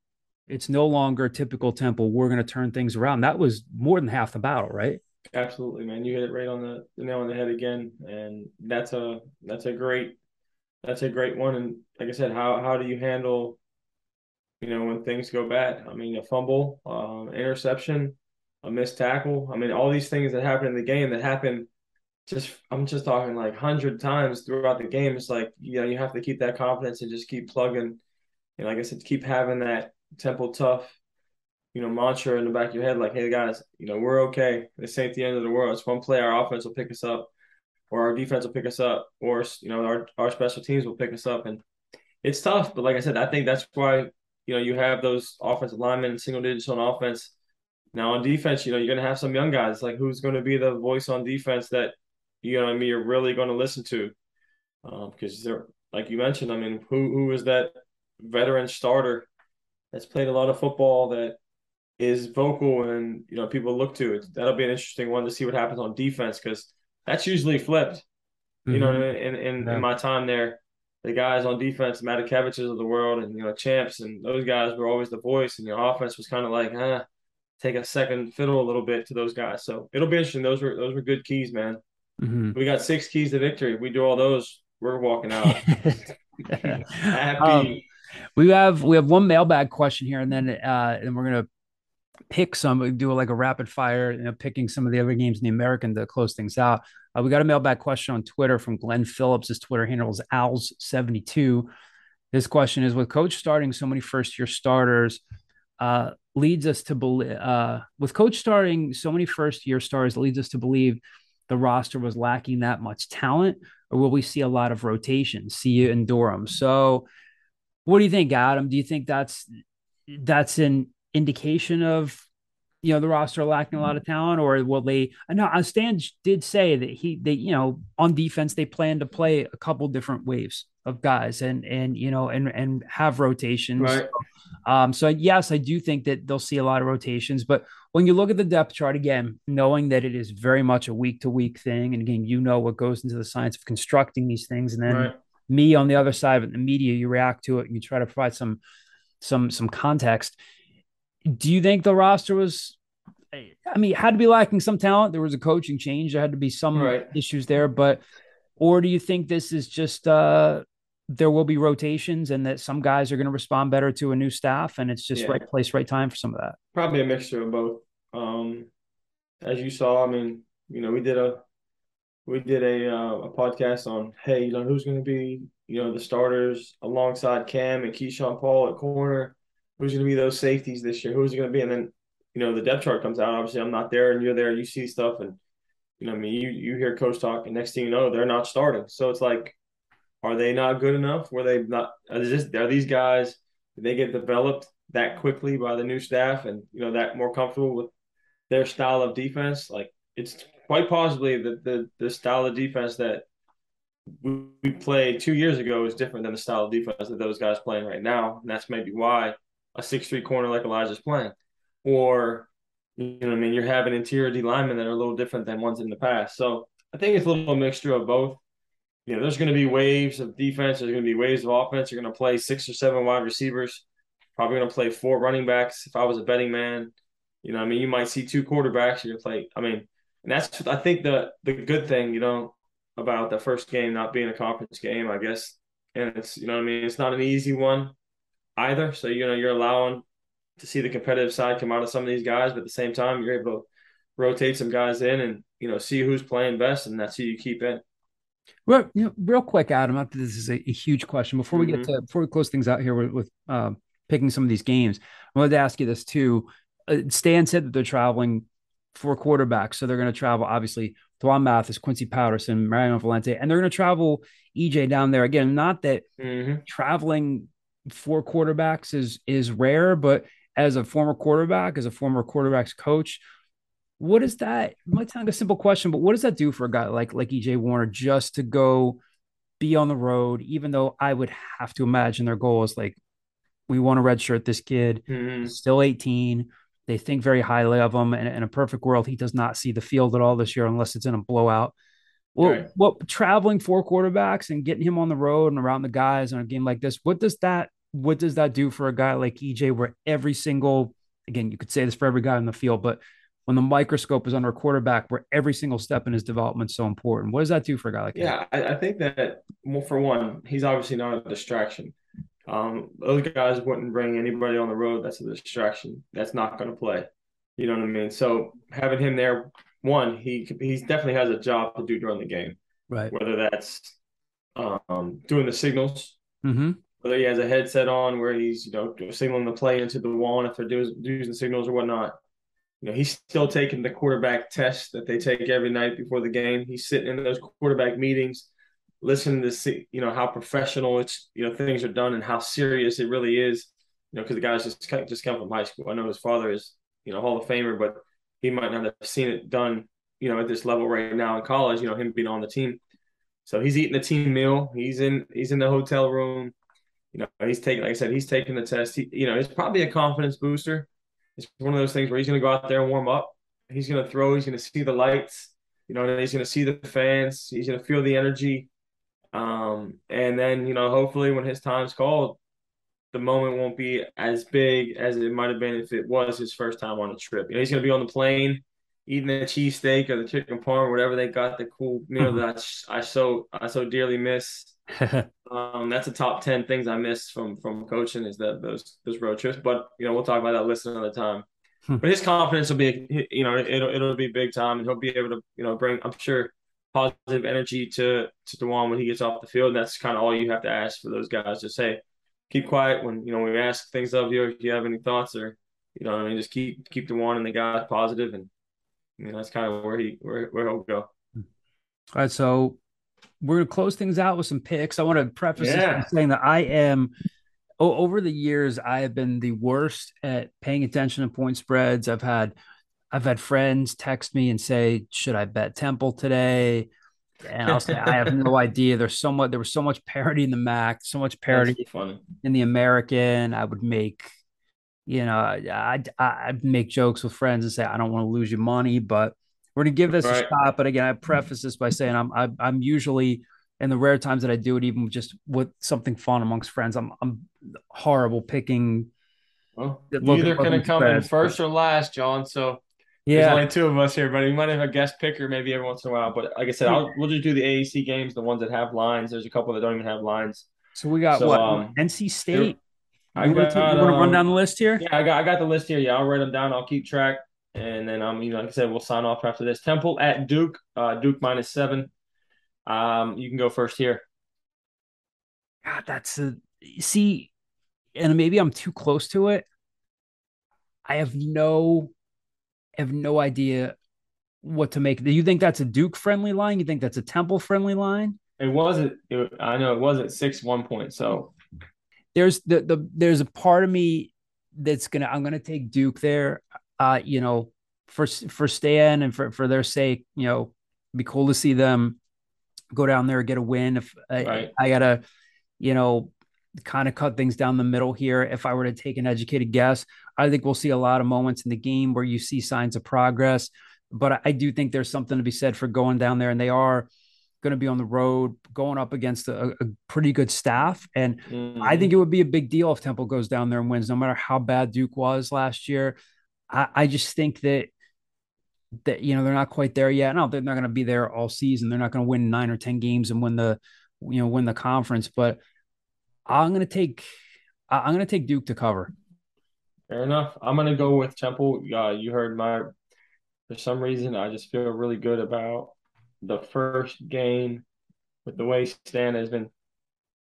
B: it's no longer a typical temple? We're going to turn things around. That was more than half the battle, right?
C: Absolutely, man. You hit it right on the, the nail on the head again, and that's a that's a great that's a great one. And like I said, how how do you handle, you know, when things go bad? I mean, a fumble, um, interception, a missed tackle. I mean, all these things that happen in the game that happen. Just I'm just talking like hundred times throughout the game. It's like you know you have to keep that confidence and just keep plugging. And like I said, keep having that temple tough you know, mantra in the back of your head, like, hey guys, you know, we're okay. This ain't the end of the world. It's one play, our offense will pick us up, or our defense will pick us up, or you know, our our special teams will pick us up. And it's tough, but like I said, I think that's why you know you have those offensive linemen and single digits on offense. Now on defense, you know, you're gonna have some young guys. Like who's gonna be the voice on defense that you know I mean you're really gonna listen to. Um, because they're like you mentioned, I mean, who who is that veteran starter that's played a lot of football that is vocal and you know people look to it. That'll be an interesting one to see what happens on defense because that's usually flipped. You know, what in in,
B: Yeah.
C: in my time there, the guys on defense, Matakeviches of the world, and you know champs, and those guys were always the voice, and the offense was kind of like, ah, take a second fiddle a little bit to those guys. So it'll be interesting. Those were those were good keys, man.
B: Mhm.
C: We got six keys to victory. If we do all those, we're walking out <laughs> <laughs> happy.
B: Um, we have we have one mailbag question here, and then uh, and we're gonna pick some, do like a rapid fire, you know, picking some of the other games in the American to close things out. Uh, we got a mailbag question on Twitter from Glenn Phillips. His Twitter handle is Owls72. His question is with coach starting so many first year starters, uh, leads us to believe, uh, with coach starting so many first year stars, leads us to believe the roster was lacking that much talent, or will we see a lot of rotation? See you in Durham. So, what do you think, Adam? Do you think that's that's an indication of you know the roster lacking a lot of talent, or will they? I know uh, Stan did say that he they you know on defense they plan to play a couple different waves of guys and and you know and and have rotations.
C: Right.
B: Um, so yes, I do think that they'll see a lot of rotations, but when you look at the depth chart again, knowing that it is very much a week to week thing, and again, you know what goes into the science of constructing these things, and then
C: Right.
B: Me on the other side of it, the media, you react to it and you try to provide some some some context. Do you think the roster was I mean, had to be lacking some talent. There was a coaching change. There had to be some
C: Right.
B: issues there, but or do you think this is just uh there will be rotations and that some guys are going to respond better to a new staff and it's just
C: Yeah.
B: right place, right time for some of that?
C: Probably a mixture of both. Um, as you saw, I mean, you know, we did a we did a uh, a podcast on hey, you know, who's going to be you know the starters alongside Cam and Keyshawn Paul at corner. Who's going to be those safeties this year? Who's going to be? And then you know, the depth chart comes out. Obviously, I'm not there, and you're there. You see stuff, and you know, I mean, you you hear coach talk, and next thing you know, they're not starting. So it's like, are they not good enough? Were they not? Are, just, are these guys? Did they get developed that quickly by the new staff, and you know, that more comfortable with their style of defense? Like, it's quite possibly that the the style of defense that we, played two years ago is different than the style of defense that those guys playing right now, and that's maybe why a six three corner like Elijah's playing or you know, what I mean, you're having interior D linemen that are a little different than ones in the past. So I think it's a little mixture of both. You know, there's going to be waves of defense. There's going to be waves of offense. You're going to play six or seven wide receivers. Probably going to play four running backs. If I was a betting man, you know, I mean, you might see two quarterbacks. You're to play. I mean, and that's I think the the good thing, you know, about the first game not being a conference game, I guess. And it's you know, what I mean, it's not an easy one either. So you know, you're allowing to see the competitive side come out of some of these guys, but at the same time, you're able to rotate some guys in and you know see who's playing best, and that's who you keep in.
B: Well, you know, real quick, Adam. After this is a, a, huge question. Before we mm-hmm. get to before we close things out here with, with uh, picking some of these games, I wanted to ask you this too. Uh, Stan said that they're traveling for quarterbacks, so they're going to travel obviously. D'Wan Mathis, Quincy Patterson, Mariano Valente, and they're going to travel EJ down there again. Not that mm-hmm. traveling for quarterbacks is is rare, but as a former quarterback, as a former quarterback's coach, what is that? It might sound like a simple question, but what does that do for a guy like like EJ Warner just to go be on the road? Even though I would have to imagine their goal is like, we want to redshirt this kid, mm-hmm. still 18. They think very highly of him, and in a perfect world, he does not see the field at all this year unless it's in a blowout. Well, right. what traveling four quarterbacks and getting him on the road and around the guys on a game like this, what does that what does that do for a guy like EJ, where every single, again, you could say this for every guy in the field, but when the microscope is under a quarterback, where every single step in his development is so important, what does that do for a guy like
C: yeah,
B: that?
C: Yeah, I, I, think that, well, for one, he's obviously not a distraction. Um, those guys wouldn't bring anybody on the road that's a distraction. That's not going to play. You know what I mean? So having him there, one, he he definitely has a job to do during the game.
B: Right.
C: Whether that's um, doing the signals,
B: mm-hmm
C: whether he has a headset on where he's you know signaling the play into the wall if they're doing using signals or whatnot. You know, he's still taking the quarterback test that they take every night before the game. He's sitting in those quarterback meetings, listening to see you know how professional it's you know things are done and how serious it really is. You know, because the guys just just come from high school. I know his father is you know Hall of Famer, but he might not have seen it done you know at this level right now in college. You know, him being on the team. So he's eating a team meal. He's in he's in the hotel room you know, he's taking, like I said, he's taking the test. He, you know, it's probably a confidence booster. It's one of those things where he's going to go out there and warm up. He's going to throw. He's going to see the lights. You know, and he's going to see the fans. He's going to feel the energy. Um, and then, you know, hopefully when his time's called, the moment won't be as big as it might have been if it was his first time on a trip. You know, he's going to be on the plane eating the cheesesteak or the chicken parm, whatever they got, the cool meal <laughs> that I, I so I so dearly miss. <laughs> um, that's the top ten things I miss from from coaching is that those those road trips. But you know, we'll talk about that list another time. Hmm. but his confidence will be, you know, it'll it'll be big time, and he'll be able to, you know, bring. I'm sure positive energy to to D'Wan when he gets off the field. And that's kind of all you have to ask for those guys. Just say, keep quiet when you know we ask things of you. If you have any thoughts or you know, I mean, just keep keep D'Wan and the guys positive, and you know, that's kind of where he where where he'll go.
B: All right, so we're gonna close things out with some picks. I want to preface yeah. this by saying that I am over the years I have been the worst at paying attention to point spreads. I've had I've had friends text me and say, "Should I bet Temple today?" And I'll say, "I have no <laughs> idea." There's so much. There was so much parity in the MAC, so much parity in the American. I would make, you know, I'd I'd make jokes with friends and say, "I don't want to lose your money," but we're gonna give this right. a shot. But again, I preface this by saying I'm I, I'm usually in the rare times that I do it, even just with something fun amongst friends, I'm I'm horrible picking.
C: Well, you either gonna come in first or last, John. So yeah, there's only two of us here, but you might have a guest picker maybe every once in a while. But like I said, I'll, we'll just do the AAC games, the ones that have lines. There's a couple that don't even have lines.
B: So we got so, what um, NC State. I got, you want to run um, down the list here?
C: Yeah, I got I got the list here. Yeah, I'll write them down. I'll keep track. And then um, you know, like I said, we'll sign off after this. Temple at Duke, uh, Duke minus seven. Um, you can go first here.
B: God, that's a see, and maybe I'm too close to it. I have no have no idea what to make. Do you think that's a Duke friendly line? You think that's a Temple friendly line?
C: It wasn't. It, I know it wasn't six one point. So
B: there's the the there's a part of me that's gonna I'm gonna take Duke there. Uh, you know, for for Stan and for for their sake, you know, be cool to see them go down there get a win. If
C: right.
B: I, I gotta, you know, kind of cut things down the middle here. If I were to take an educated guess, I think we'll see a lot of moments in the game where you see signs of progress. But I do think there's something to be said for going down there, and they are going to be on the road going up against a, a pretty good staff. And mm-hmm. I think it would be a big deal if Temple goes down there and wins, no matter how bad Duke was last year. I, I just think that that you know they're not quite there yet. No, they're not going to be there all season. They're not going to win nine or ten games and win the you know win the conference. But I'm to take I'm to take Duke to cover.
C: Fair enough. I'm to go with Temple. Uh, you heard my. For some reason, I just feel really good about the first game with the way Stan has been,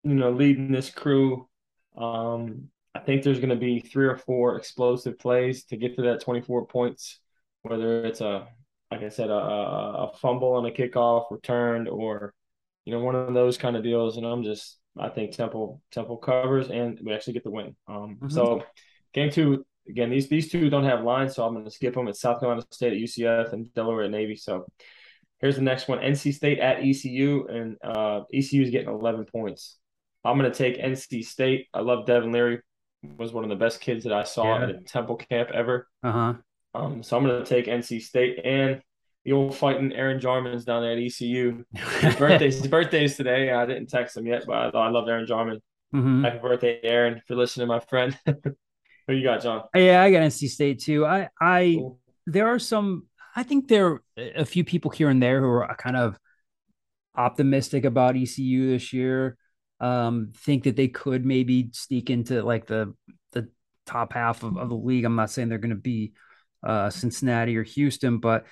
C: you know, leading this crew. Um, I think there's going to be three or four explosive plays to get to that 24 points, whether it's a, like I said, a, a fumble on a kickoff returned or, you know, one of those kind of deals. And I'm just, I think Temple Temple covers and we actually get the win. Um, mm-hmm. So game two, again, these these two don't have lines, so I'm going to skip them. It's South Carolina State at UCF and Delaware at Navy. So Here's the next one: NC State at ECU, and uh, ECU is getting 11 points. I'm going to take NC State. I love Devin Leary. Was one of the best kids that I saw yeah. at a Temple camp ever.
B: Uh huh.
C: Um, so I'm going to take NC State and the old fighting Aaron Jarman's down there at ECU. <laughs> His birthday's his birthday's today. I didn't text him yet, but I, I love Aaron Jarman. Mm-hmm. Happy birthday, Aaron! For listening, to my friend. <laughs> Who you got, John?
B: Yeah, I got NC State too. I I cool. there are some I think there are a few people here and there who are kind of optimistic about ECU this year. Um, think that they could maybe sneak into like the the top half of, of the league. I'm not saying they're going to be uh, Cincinnati or Houston, but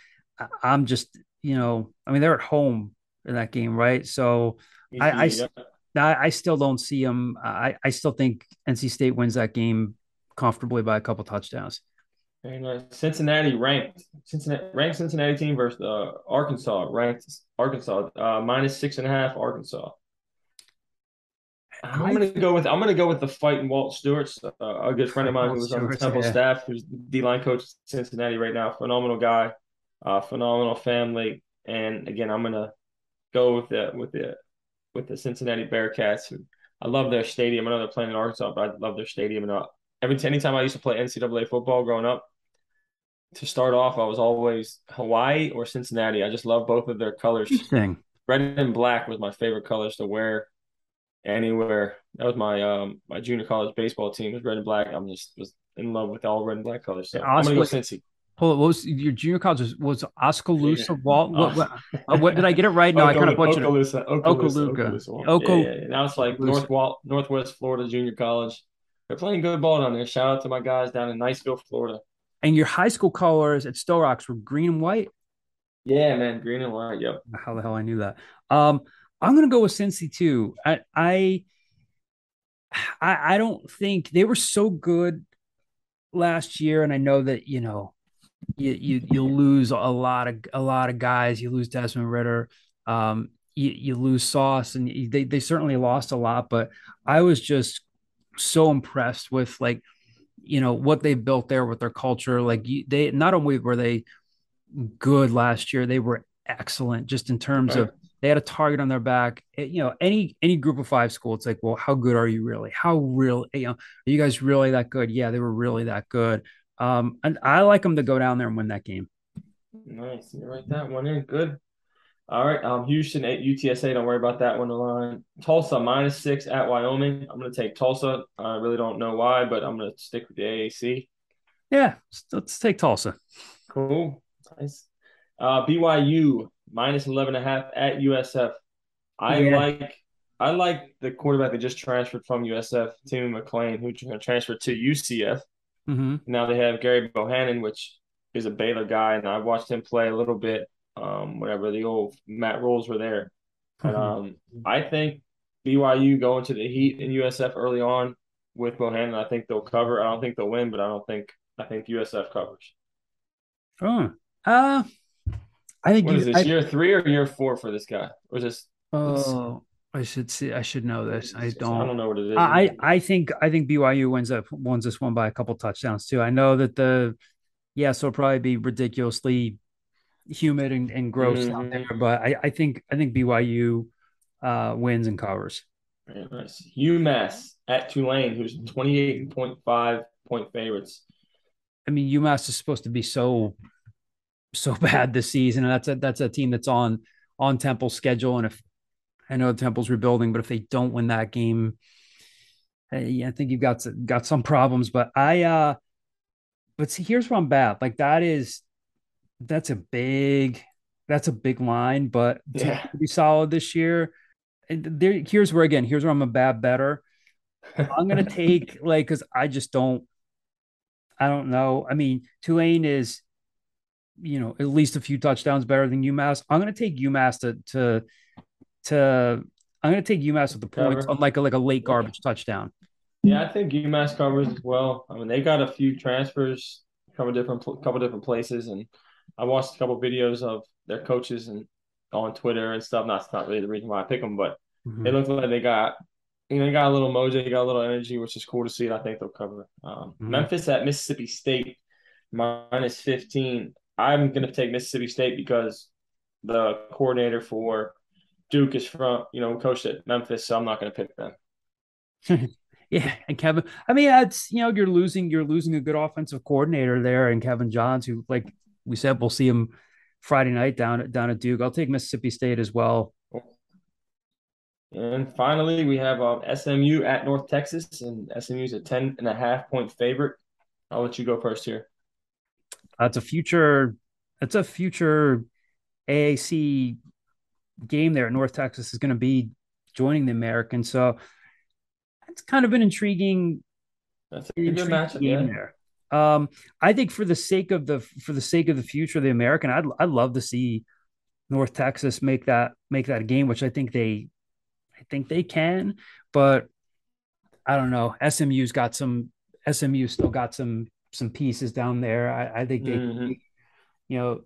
B: I'm just you know, I mean they're at home in that game, right? So I, I, I still don't see them. I I still think NC State wins that game comfortably by a couple touchdowns.
C: Very nice. Cincinnati ranked Cincinnati ranked Cincinnati team versus uh, Arkansas ranked Arkansas uh, minus six and a half Arkansas. I'm gonna go with I'm gonna go with the fight fighting Walt Stewart, uh, a good friend of mine who was on the Temple yeah. staff, who's the D line coach at Cincinnati right now. Phenomenal guy, uh, phenomenal family, and again, I'm gonna go with the with the with the Cincinnati Bearcats. Who I love their stadium. I know they're playing in Arkansas, but I love their stadium. And uh, every anytime I used to play NCAA football growing up, to start off, I was always Hawaii or Cincinnati. I just love both of their colors.
B: Interesting.
C: Red and black was my favorite colors to wear anywhere. That was my um my junior college baseball team was red and black. I'm just was in love with all red and black colors. So yeah, I'm gonna go Cincy.
B: Hold on, what was your junior college was, was Oskaloosa Walt? What, what, uh, what, did I get it right? No, I kind of butchered
C: Okaloosa, it. Okaloosa. Okaloosa. Okaloosa. Yeah, yeah, Now it's like North Walt, Northwest Florida Junior College. They're playing good ball down there. Shout out to my guys down in Niceville, Florida.
B: And your high school colors at Sto-Rox were green and white.
C: Yeah, man, green and white. Yep.
B: How the hell I knew that? Um, I'm gonna go with Cincy too. I, I, I, I don't think they were so good last year, and I know that you know, you you you lose a lot of a lot of guys. You lose Desmond Ridder. Um, you, you lose Sauce, and they they certainly lost a lot. But I was just so impressed with like you know what they built there with their culture. Like they not only were they good last year, they were excellent just in terms right. of they had a target on their back. It, you know, any any group of five school, it's like, well, how good are you really? How real? You know, are you guys really that good? Yeah, they were really that good. Um, and I like them to go down there and win that game.
C: Nice, you write that one in. Good. All right. Um, Houston at UTSA. Don't worry about that one. The line. Tulsa minus six at Wyoming. I'm going to take Tulsa. I really don't know why, but I'm going to stick with the AAC.
B: Yeah, let's take Tulsa.
C: Cool. Nice. Uh, BYU minus 11 and a half at USF. I yeah. like I like the quarterback that just transferred from USF, Timmy McClain, who transferred to UCF. Mm-hmm. Now they have Gary Bohanon, which is a Baylor guy, and I watched him play a little bit um, whenever the old Matt Rhules were there. Mm-hmm. um, I think BYU going to the Heat in USF early on with Bohanon, I think they'll cover. I don't think they'll win, but I don't think I think USF covers.
B: Oh, uh, I think
C: What
B: you,
C: is this?
B: I,
C: year three or year four for this guy? Or just
B: oh, I should see. I should know this. I don't.
C: I
B: don't
C: know what it is.
B: I I think I think BYU wins up wins this one by a couple touchdowns too. I know that the yeah, so it'll probably be ridiculously humid and, and gross out
C: Mhm.
B: there, but I, I think I think BYU uh, wins and covers.
C: Very nice. UMass at Tulane, who's 28.5 point favorites.
B: I mean, UMass is supposed to be so so <laughs> bad this season, and that's a that's a team that's on on Temple's schedule. And if I know the Temple's rebuilding, but if they don't win that game, I, I think you've got some- got some problems. But I, uh but see, here's where I'm bad. Like that is that's a big that's a big line, but to
C: Yeah.
B: be solid this year. And there, here's where again, here's where I'm a bad better. I'm gonna take <laughs> like because I just don't I don't know. I mean, Tulane is, you know, at least a few touchdowns better than UMass. I'm gonna take UMass to to to I'm gonna take UMass with the points on like a like a late garbage touchdown.
C: Yeah, I think UMass covers as well. I mean, they got a few transfers, from a couple different pl- couple different places, and I watched a couple videos of their coaches and on Twitter and stuff. That's not really the reason why I pick them, but
B: Mhm.
C: it looks like they got you know they got a little mojo, they got a little energy, which is cool to see. And I think they'll cover. Um,
B: Mhm.
C: Memphis at Mississippi State minus fifteen. I'm gonna take Mississippi State because the coordinator for Duke is from you know coached at Memphis, so I'm not gonna pick them. <laughs>
B: Yeah, and Kevin. I mean, it's you know, you're losing you're losing a good offensive coordinator there, and Kevin Johns, who like we said, we'll see him Friday night down at down at Duke. I'll take Mississippi State as well.
C: And finally, we have um, SMU at North Texas, and SMU's a 10 and a half point favorite. I'll let you go first here.
B: That's a future. That's a future AAC game there. North Texas is going to be joining the American, so it's kind of an intriguing,
C: That's a good matchup.
B: game
C: Yeah.
B: there. Um, I think for the sake of the for the sake of the future of the American, I'd I'd love to see North Texas make that make that game, which I think they I think they can, but I don't know. SMU's got some SMU still got some some pieces down there. I, I think they
C: Mhm.
B: you know,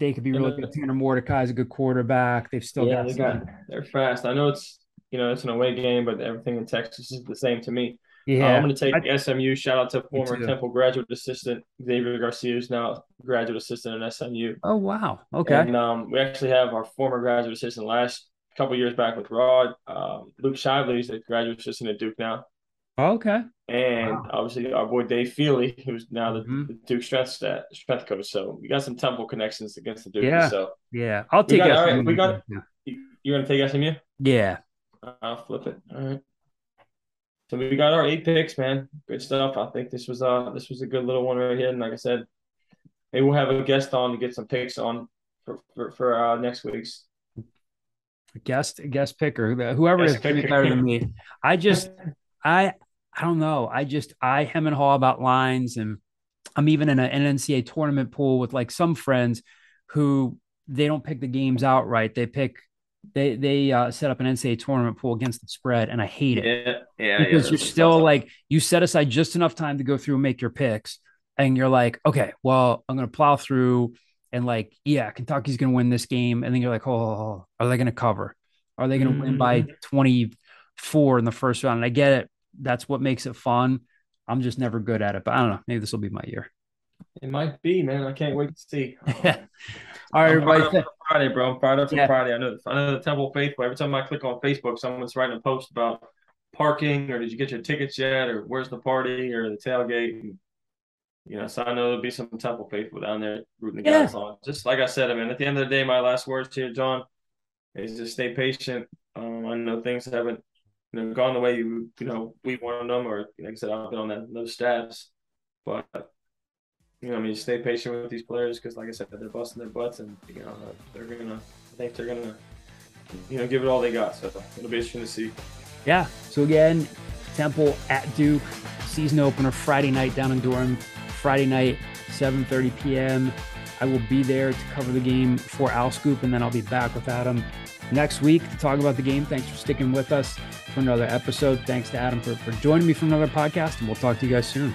B: they could be really good. Tanner Mordecai's a good quarterback. They've still
C: Yeah,
B: got
C: they got they're fast. I know it's you know it's an away game, but everything in Texas is the same to me. Uh,
B: yeah.
C: I'm going to take SMU. Shout out to former. Temple graduate assistant Xavier Garcia, who's now graduate assistant at SMU.
B: oh wow. Okay.
C: And um, we actually have our former graduate assistant last couple years back with Rod, um, Luke Shively, who's a graduate assistant at Duke now.
B: okay.
C: And
B: Wow.
C: obviously our boy Dave Feely, who's now the,
B: Mhm.
C: the Duke strength stat, strength coach. So we got some Temple connections against the Duke.
B: Yeah.
C: So
B: Yeah. I'll
C: We
B: take
C: got- all right, we got-
B: Yeah.
C: you, you're gonna take SMU?
B: Yeah.
C: I'll flip it. All right. So we got our eight picks, man. Good stuff. I think this was uh this was a good little one right here. And like I said, maybe we'll have a guest on to get some picks on for for, for uh, next week's.
B: Guest guest picker. Whoever
C: Guest
B: is picker. better than me. I just <laughs> I I don't know. I just I hem and haw about lines and I'm even in an NCAA tournament pool with like some friends who they don't pick the games outright. They pick they they uh, set up an NCAA tournament pool against the spread, and I hate it.
C: Yeah, yeah.
B: because
C: yeah,
B: you're still
C: tough.
B: like you set aside just enough time to go through and make your picks and you're like okay well i'm gonna plow through and like yeah kentucky's gonna win this game and then you're like oh, are they gonna cover are they gonna win by
C: Mm-hmm.
B: 24 in the first round and i get it that's what makes it fun i'm just never good at it but i don't know maybe this will be my year
C: it might be, man. I can't wait to see. <laughs>
B: all right everybody
C: Friday, bro. I'm fired up for
B: Yeah.
C: Friday. I know, I know the Temple faithful. Every time I click on Facebook, someone's writing a post about parking or did you get your tickets yet or where's the party or the tailgate. And, you know, so I know there'll be some Temple faithful down there rooting the
B: Yeah.
C: guys on. Just like I said, I mean, at the end of the day, my last words here, John, is just stay patient. Um, I know things haven't you know gone the way you you know we wanted them, or like I said, I've been on that, those staffs, but you know, I mean, stay patient with these players because, like I said, they're busting their butts, and you know, they're gonna. I think they're gonna, you know, give it all they got. So it'll be interesting to see.
B: yeah so again temple at duke season opener friday night down in durham friday night 7.30 p.m i will be there to cover the game for Owl Scoop and then i'll be back with adam next week to talk about the game. Thanks for sticking with us for another episode. Thanks to adam for, for joining me for another podcast and we'll talk to you guys soon